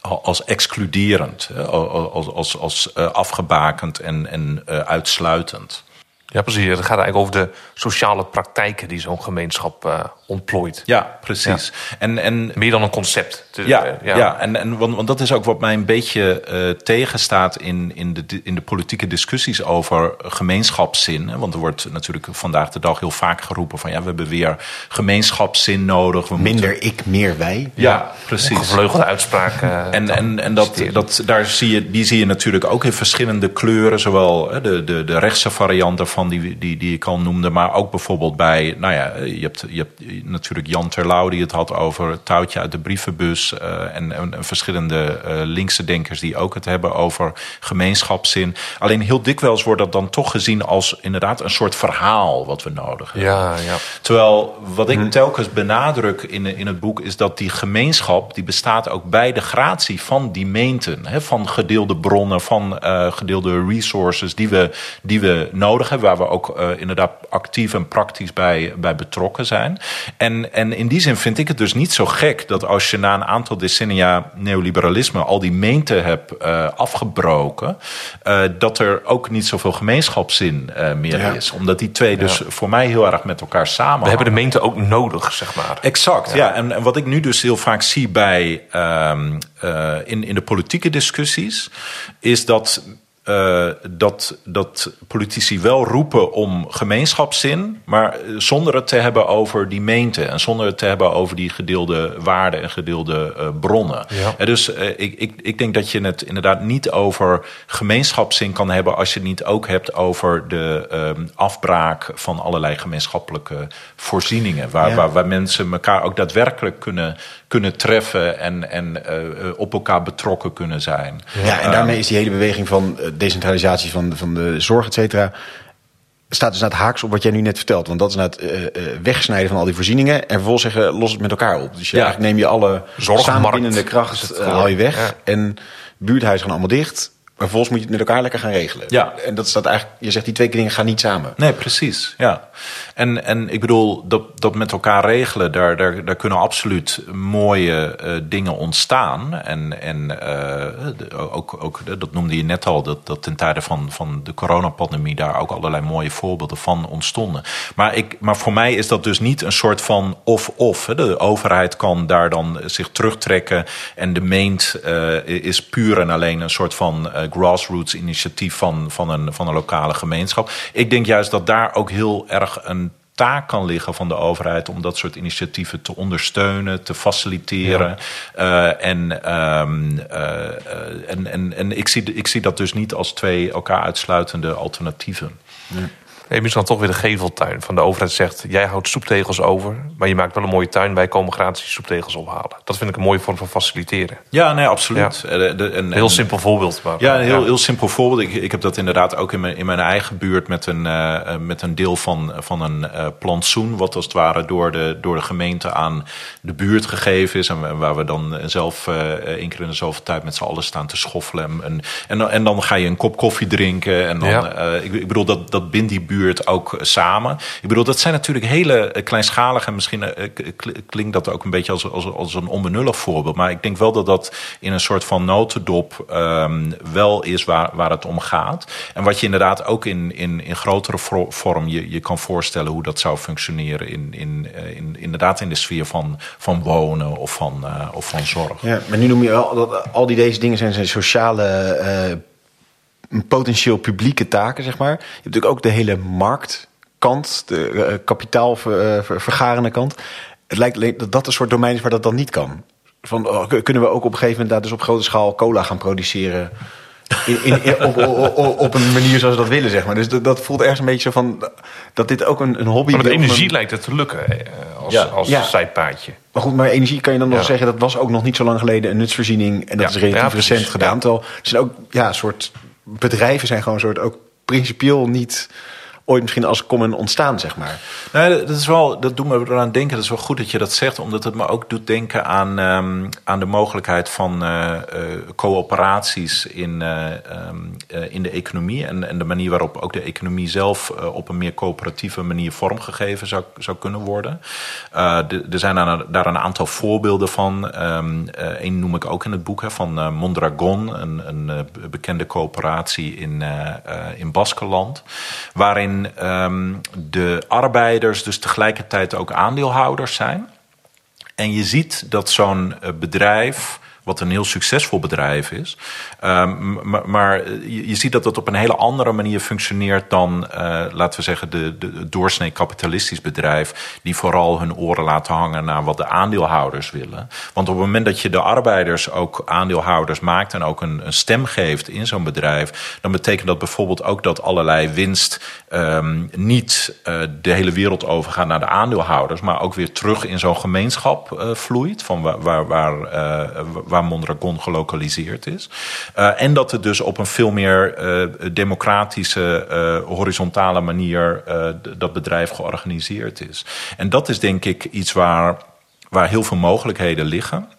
als excluderend, als, als, als afgebakend en, en uitsluitend.
Ja, precies. Het gaat eigenlijk over de sociale praktijken die zo'n gemeenschap uh, ontplooit.
Ja, precies.
Ja. En, en, Meer dan een concept.
Dus, ja, uh, ja, ja. En, en, want, want dat is ook wat mij een beetje uh, tegenstaat in, in, de, in de politieke discussies over gemeenschapszin. Want er wordt natuurlijk vandaag de dag heel vaak geroepen van ja, we hebben weer gemeenschapszin nodig. We
Minder moeten... ik, meer wij.
Ja, ja precies.
Gevleugelde uitspraak.
en en, en dat, dat, daar zie je, die zie je natuurlijk ook in verschillende kleuren. Zowel de, de, de rechtse varianten die, die, die ik al noemde. Maar ook bijvoorbeeld bij, nou ja, je hebt, je hebt natuurlijk Jan Terlouw die het had over het touwtje uit de brievenbus. Uh, en, en, verschillende uh, linkse denkers die ook het hebben over gemeenschapszin. Alleen heel dikwijls wordt dat dan toch gezien als inderdaad een soort verhaal wat we nodig hebben.
Ja, ja.
Terwijl wat ik hm. telkens benadruk in, in het boek is dat die gemeenschap die bestaat ook bij de gratie van die meenten. Hè, van gedeelde bronnen, van uh, gedeelde resources die we, die we nodig hebben waar we ook uh, inderdaad actief en praktisch bij, bij betrokken zijn. En, en in die zin vind ik het dus niet zo gek dat als je na een aantal decennia neoliberalisme al die meente hebt uh, afgebroken, uh, dat er ook niet zoveel gemeenschapszin meer ja. is. Omdat die twee dus ja. voor mij heel erg met elkaar samen.
We hebben de meente ook nodig, zeg maar.
Exact, ja. ja. En, en, wat ik nu dus heel vaak zie bij um, in, in de politieke discussies, is dat uh, dat, dat politici wel roepen om gemeenschapszin, maar zonder het te hebben over die meente en zonder het te hebben over die gedeelde waarden en gedeelde uh, bronnen. Ja. En dus uh, ik, ik, ik denk dat je het inderdaad niet over gemeenschapszin kan hebben als je het niet ook hebt over de afbraak van allerlei gemeenschappelijke voorzieningen, waar, ja. waar, waar mensen elkaar ook daadwerkelijk kunnen kunnen treffen en, en op elkaar betrokken kunnen zijn.
Ja, en daarmee is die hele beweging van decentralisatie van, van de zorg, et cetera staat dus naar het haaks op wat jij nu net vertelt. Want dat is naar het uh, wegsnijden van al die voorzieningen... en vervolgens zeggen, los het met elkaar op. Dus je ja. neem je alle samenbindende kracht, uh, haal je weg... Ja. en buurthuizen gaan allemaal dicht Maar vervolgens moet je het met elkaar lekker gaan regelen.
Ja.
En dat staat eigenlijk, je zegt die twee dingen gaan niet samen.
Nee, precies. Ja. En, en ik bedoel, dat, dat met elkaar regelen, daar, daar, daar kunnen absoluut mooie uh, dingen ontstaan. En, en uh, ook, ook, dat noemde je net al, dat, dat ten tijde van, van de coronapandemie daar ook allerlei mooie voorbeelden van ontstonden. Maar, ik, maar voor mij is dat dus niet een soort van of-of. De overheid kan daar dan zich terugtrekken en de meent uh, is puur en alleen een soort van grassroots initiatief van, van, een, van een lokale gemeenschap. Ik denk juist dat daar ook heel erg een taak kan liggen van de overheid om dat soort initiatieven te ondersteunen, te faciliteren. Ja. Uh, en, um, uh, en, en, en ik, zie, ik zie dat dus niet als twee elkaar uitsluitende alternatieven.
Ja. Nee, misschien dan toch weer de geveltuin. Van de overheid zegt, jij houdt stoeptegels over... maar je maakt wel een mooie tuin, wij komen gratis die stoeptegels ophalen. Dat vind ik een mooie vorm van faciliteren.
Ja, nee, absoluut.
Ja. Een, heel simpel voorbeeld. Maar,
ja, een heel, ja. heel simpel voorbeeld. Ik, ik heb dat inderdaad ook in mijn, in mijn eigen buurt... met een, uh, met een deel van, van een uh, plantsoen... wat als het ware door de, door de gemeente aan de buurt gegeven is... en waar we dan zelf uh, één keer in de zoveel tijd met z'n allen staan te schoffelen. En, en, en dan ga je een kop koffie drinken. En dan, ja. ik, ik bedoel, dat, dat bindt die buurt ook samen. Ik bedoel, dat zijn natuurlijk hele kleinschalige... en misschien klinkt dat ook een beetje als, als, als een onbenullig voorbeeld... maar ik denk wel dat dat in een soort van notendop um, wel is waar, waar het om gaat. En wat je inderdaad ook in, in, in grotere vorm je, je kan voorstellen... hoe dat zou functioneren in, in, in, inderdaad in de sfeer van, van wonen of van, of van zorg.
Ja, maar nu noem je al dat al die deze dingen zijn, zijn sociale... Uh, potentieel publieke taken, zeg maar. Je hebt natuurlijk ook de hele marktkant, de uh, kapitaalvergarende kant. Het lijkt dat dat een soort domein is waar dat dan niet kan. Van, oh, kunnen we ook op een gegeven moment daar dus op grote schaal cola gaan produceren... In, in, in, op, op, op, een manier zoals we dat willen, zeg maar. Dus dat, dat, voelt ergens een beetje zo van... dat dit ook een, een hobby...
Maar met energie een... lijkt het te lukken als, ja. als ja. zijpaadje.
Maar goed, maar energie kan je dan nog ja. zeggen... dat was ook nog niet zo lang geleden een nutsvoorziening... en dat is relatief recent gedaan. Terwijl er zijn ook ja, een soort bedrijven zijn gewoon soort ook principieel niet ooit misschien als common ontstaan, zeg maar.
Nee, dat is wel, dat doet me eraan denken. Dat is wel goed dat je dat zegt, omdat het me ook doet denken aan, um, aan de mogelijkheid van uh, uh, coöperaties in, uh, um, in de economie en, en de manier waarop ook de economie zelf op een meer coöperatieve manier vormgegeven zou, zou kunnen worden. De, er zijn daar, daar, een aantal voorbeelden van. Eén noem ik ook in het boek hè, van Mondragon, een, een bekende coöperatie in, in Baskeland, waarin um, de arbeiders dus tegelijkertijd ook aandeelhouders zijn. En je ziet dat zo'n bedrijf wat een heel succesvol bedrijf is. Um, maar, maar je, je, ziet dat dat op een hele andere manier functioneert dan, uh, laten we zeggen, de, de, doorsnee kapitalistisch bedrijf, die vooral hun oren laten hangen naar wat de aandeelhouders willen. Want op het moment dat je de arbeiders ook aandeelhouders maakt en ook een, een stem geeft in zo'n bedrijf, dan betekent dat bijvoorbeeld ook dat allerlei winst um, niet uh, de hele wereld overgaat naar de aandeelhouders, maar ook weer terug in zo'n gemeenschap vloeit, van waar, waar, waar, Mondragon gelokaliseerd is. Uh, en dat het dus op een veel meer uh, democratische, uh, horizontale manier dat bedrijf georganiseerd is. En dat is denk ik iets waar, waar heel veel mogelijkheden liggen.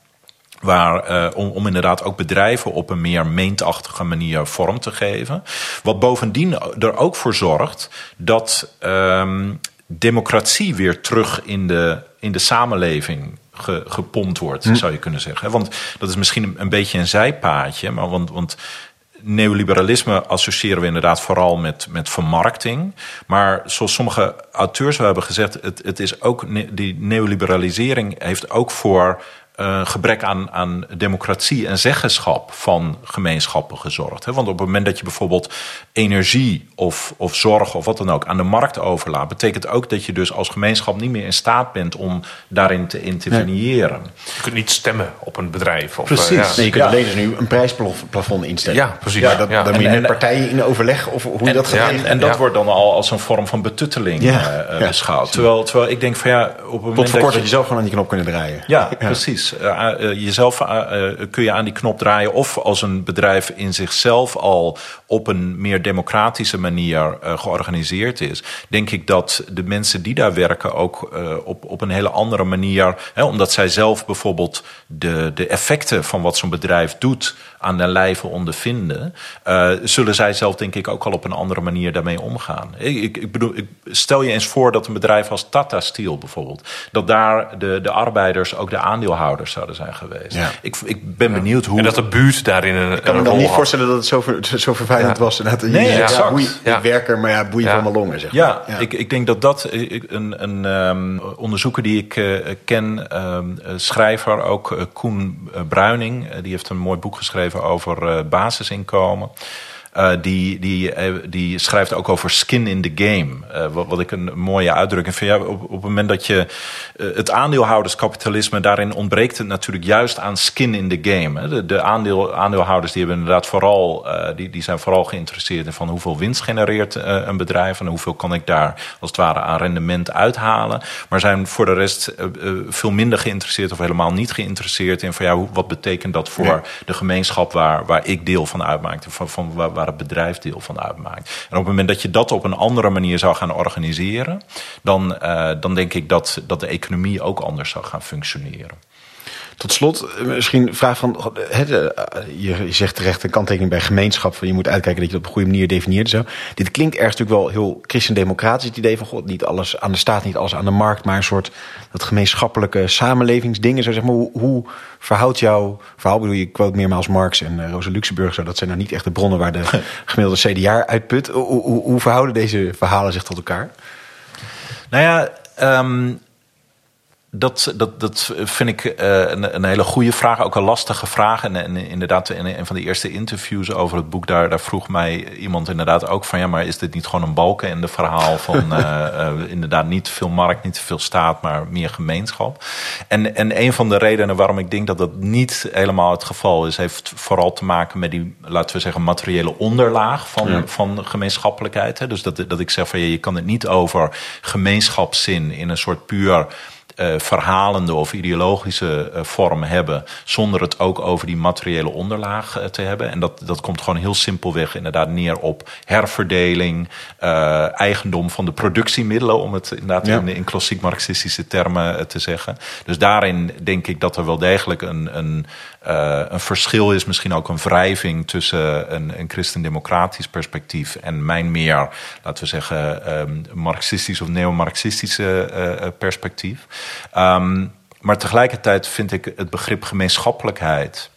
Waar, om, om inderdaad ook bedrijven op een meer meentachtige manier vorm te geven. Wat bovendien er ook voor zorgt dat um, democratie weer terug in de, in de samenleving ge, gepompt wordt, hm. zou je kunnen zeggen. Want dat is misschien een beetje een zijpaadje, maar want, want neoliberalisme associëren we inderdaad vooral met, met vermarkting. Maar zoals sommige auteurs hebben gezegd, het, het is ook, die neoliberalisering heeft ook voor uh, gebrek aan, aan democratie en zeggenschap van gemeenschappen gezorgd. Hè? Want op het moment dat je bijvoorbeeld energie of, of zorg of wat dan ook aan de markt overlaat, betekent ook dat je dus als gemeenschap niet meer in staat bent om daarin te interveneren. Nee.
Je kunt niet stemmen op een bedrijf. Of,
precies. Uh, ja. nee, je kunt ja. alleen dus nu een prijsplafond instellen.
Ja, precies.
Maar dat, ja. Dan moet je met partijen in overleg of hoe je dat gaat
En, en dat wordt dan al als een vorm van betutteling uh, beschouwd. Terwijl, terwijl ik denk van ja, op een
moment. Tot voor kort dat je zelf gewoon aan die knop kunnen draaien.
Ja, precies. Precies. Uh, jezelf kun je aan die knop draaien. Of als een bedrijf in zichzelf al op een meer democratische manier georganiseerd is. Denk ik dat de mensen die daar werken ook op, op een hele andere manier. Hè, omdat zij zelf bijvoorbeeld de, de effecten van wat zo'n bedrijf doet aan de lijve ondervinden. zullen zij zelf denk ik ook al op een andere manier daarmee omgaan. Ik, ik bedoel, ik, stel je eens voor dat een bedrijf als Tata Steel bijvoorbeeld. Dat daar de, de arbeiders ook de aandeelhouders zouden zijn geweest. Ja. Ik, ik ben benieuwd hoe.
En dat de buurt daarin een.
Ik kan me dan niet voorstellen dat het zo, <laughs> zo vervelend was. dat
nee, ja, exact.
Boei, ik werk er, maar ja, boeien van mijn longen. Zeg
ja, Ik, ik denk dat dat een, een um, onderzoeker die ik uh, ken, um, schrijver ook, uh, Koen Bruining, die heeft een mooi boek geschreven over uh, basisinkomen. Uh, die, die, uh, die schrijft ook over skin in the game. Uh, wat, wat, ik een mooie uitdrukking vind. Ja, op, op het moment dat je het aandeelhouderskapitalisme, daarin ontbreekt het natuurlijk juist aan skin in the game. Hè. De, de aandeel, aandeelhouders die hebben inderdaad vooral, die, die zijn vooral geïnteresseerd in van hoeveel winst genereert een bedrijf en hoeveel kan ik daar als het ware aan rendement uithalen. Maar zijn voor de rest veel minder geïnteresseerd of helemaal niet geïnteresseerd in van ja, wat betekent dat voor de gemeenschap waar, waar ik deel van uitmaak. Van, van, waar, waar het bedrijf deel van uitmaakt. En op het moment dat je dat op een andere manier zou gaan organiseren, dan, uh, dan denk ik dat, dat de economie ook anders zou gaan functioneren.
Tot slot, eh, misschien een vraag van. je, zegt terecht een kanttekening bij gemeenschap. Van je moet uitkijken dat je het op een goede manier definieert. Zo. Dit klinkt ergens natuurlijk wel heel christendemocratisch. Het idee van God, niet alles aan de staat, niet alles aan de markt. Maar een soort dat gemeenschappelijke samenlevingsdingen. Zo zeg maar, hoe, hoe verhoudt jouw verhaal? Bedoel, je quote meermaals Marx en uh, Rosa Luxemburg. Zo, dat zijn nou niet echt de bronnen waar de <laughs> gemiddelde CDA uitput. Hoe, hoe, hoe verhouden deze verhalen zich tot elkaar?
Nou ja. Um dat, dat, dat vind ik uh, een, een, hele goede vraag, ook een lastige vraag. En, en inderdaad, in een van de eerste interviews over het boek, daar, daar vroeg mij iemand inderdaad ook van ja, maar is dit niet gewoon een balken in de verhaal van uh, <laughs> uh, inderdaad niet veel markt, niet te veel staat, maar meer gemeenschap? En, en een van de redenen waarom ik denk dat dat niet helemaal het geval is, heeft vooral te maken met die, laten we zeggen, materiële onderlaag van, ja. van gemeenschappelijkheid. Hè? Dus dat, dat ik zeg van ja, je kan het niet over gemeenschapszin in een soort puur uh, verhalende of ideologische uh, vorm hebben, zonder het ook over die materiële onderlaag uh, te hebben. En dat, dat komt gewoon heel simpelweg inderdaad neer op herverdeling, eigendom van de productiemiddelen, om het inderdaad ja. in, in, klassiek marxistische termen te zeggen. Dus daarin denk ik dat er wel degelijk een, een, een verschil is, misschien ook een wrijving tussen een, een christendemocratisch perspectief en mijn meer, laten we zeggen, um, marxistisch of neo-marxistische perspectief. Um, maar tegelijkertijd vind ik het begrip gemeenschappelijkheid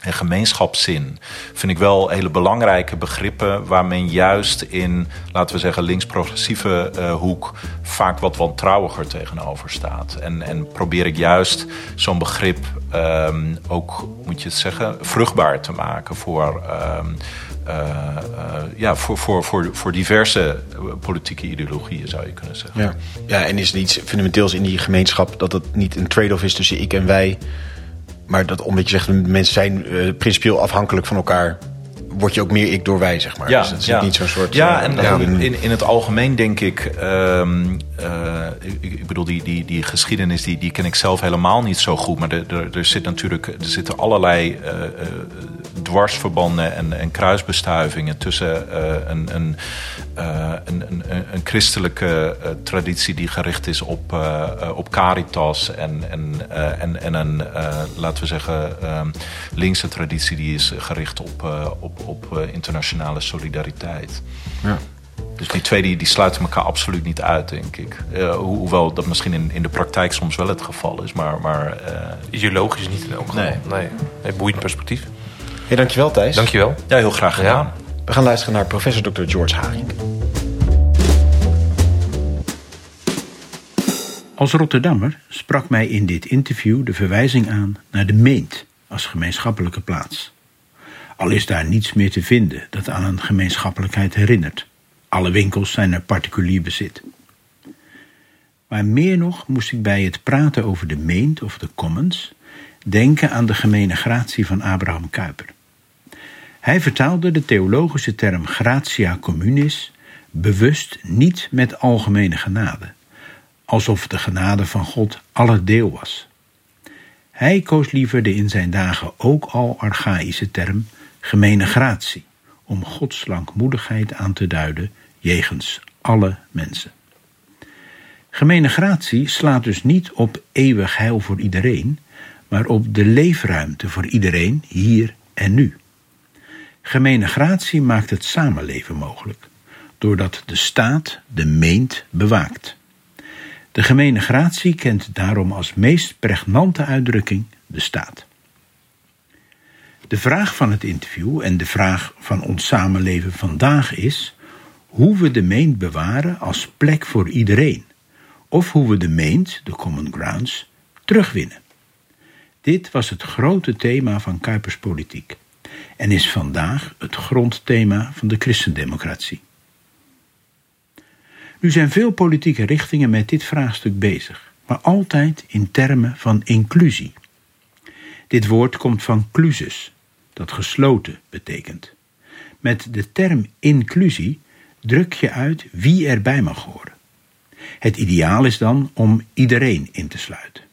en gemeenschapszin vind ik wel hele belangrijke begrippen waar men juist in, laten we zeggen, links-progressieve uh, hoek vaak wat wantrouwiger tegenover staat. En, en probeer ik juist zo'n begrip um, ook, moet je het zeggen, vruchtbaar te maken voor. Um, uh, uh, ja, voor, voor, voor, voor diverse politieke ideologieën, zou je kunnen zeggen.
Ja, ja en is er iets fundamenteels in die gemeenschap dat het niet een trade-off is tussen ik en wij, maar dat omdat je zegt mensen zijn uh, principieel afhankelijk van elkaar, word je ook meer ik door wij, zeg maar.
Ja,
dus het is
ja.
niet zo'n soort...
Ja, en ja, in, in het algemeen denk ik... Um, uh, ik, ik, bedoel, die, die, die geschiedenis die, die ken ik zelf helemaal niet zo goed. Maar er, er, er, zit natuurlijk, er zitten allerlei uh, dwarsverbanden en, en kruisbestuivingen... tussen een, een, een, een, een, christelijke traditie die gericht is op, op caritas... en, en, en, en een, laten we zeggen, um, linkse traditie die is gericht op, op op uh, internationale solidariteit. Ja. Dus die twee die, die sluiten elkaar absoluut niet uit, denk ik. Uh, ho hoewel dat misschien in, in de praktijk soms wel het geval is. Maar, maar uh...
ideologisch niet in elk geval. Nee. nee. nee boeiend perspectief.
Hey, dankjewel Thijs.
Dankjewel.
Ja, heel graag gedaan. Ja.
We gaan luisteren naar professor Dr. George Haring.
Als Rotterdammer sprak mij in dit interview de verwijzing aan naar de Meent als gemeenschappelijke plaats. Al is daar niets meer te vinden dat aan een gemeenschappelijkheid herinnert. Alle winkels zijn er particulier bezit. Maar meer nog moest ik bij het praten over de meent of de commons denken aan de gemene gratie van Abraham Kuyper. Hij vertaalde de theologische term gratia communis bewust niet met algemene genade, alsof de genade van God aller deel was. Hij koos liever de in zijn dagen ook al archaïsche term gemene gratie, om Gods langmoedigheid aan te duiden jegens alle mensen. Gemene gratie slaat dus niet op eeuwig heil voor iedereen, maar op de leefruimte voor iedereen hier en nu. Gemene gratie maakt het samenleven mogelijk, doordat de staat de meent bewaakt. De gemene gratie kent daarom als meest pregnante uitdrukking de staat. De vraag van het interview en de vraag van ons samenleven vandaag is hoe we de meent bewaren als plek voor iedereen, of hoe we de meent, de common grounds, terugwinnen. Dit was het grote thema van Kuipers politiek en is vandaag het grondthema van de christendemocratie. Nu zijn veel politieke richtingen met dit vraagstuk bezig, maar altijd in termen van inclusie. Dit woord komt van clusus, dat gesloten betekent. Met de term inclusie druk je uit wie erbij mag horen. Het ideaal is dan om iedereen in te sluiten.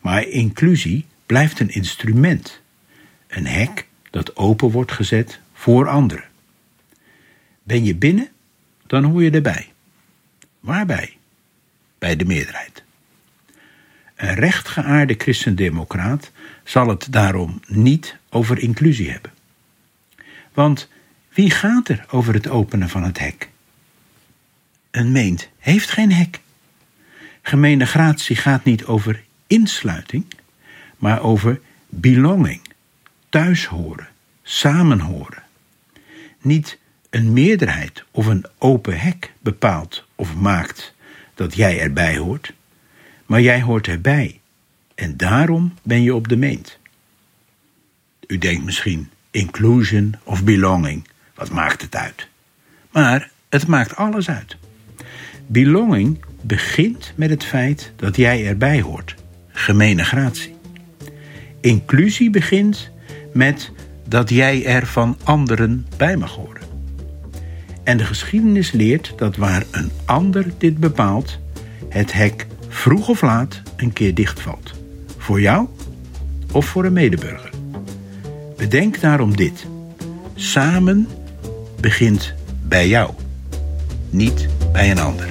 Maar inclusie blijft een instrument, een hek dat open wordt gezet voor anderen. Ben je binnen, dan hoor je erbij. Waarbij? Bij de meerderheid. Een rechtgeaarde christendemocraat zal het daarom niet over inclusie hebben. Want wie gaat er over het openen van het hek? Een meent heeft geen hek. Gemene gratie gaat niet over insluiting, maar over belonging, thuishoren, samenhoren. Niet een meerderheid of een open hek bepaalt of maakt dat jij erbij hoort, maar jij hoort erbij en daarom ben je op de meent. U denkt misschien inclusion of belonging, wat maakt het uit? Maar het maakt alles uit. Belonging begint met het feit dat jij erbij hoort, gemene gratie. Inclusie begint met dat jij er van anderen bij mag horen. En de geschiedenis leert dat waar een ander dit bepaalt, het hek vroeg of laat een keer dichtvalt. Voor jou of voor een medeburger. Bedenk daarom dit. Samen begint bij jou, niet bij een ander.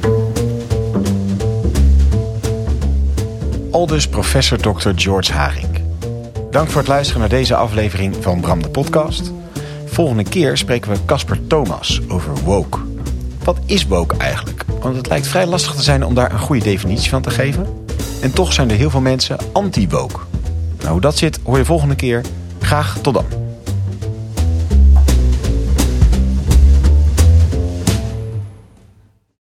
Aldus professor Dr. George Haring. Dank voor het luisteren naar deze aflevering van Bram de Podcast. Volgende keer spreken we Casper Thomas over woke. Wat is woke eigenlijk? Want het lijkt vrij lastig te zijn om daar een goede definitie van te geven. En toch zijn er heel veel mensen anti-woke. Nou, hoe dat zit hoor je volgende keer. Graag tot dan.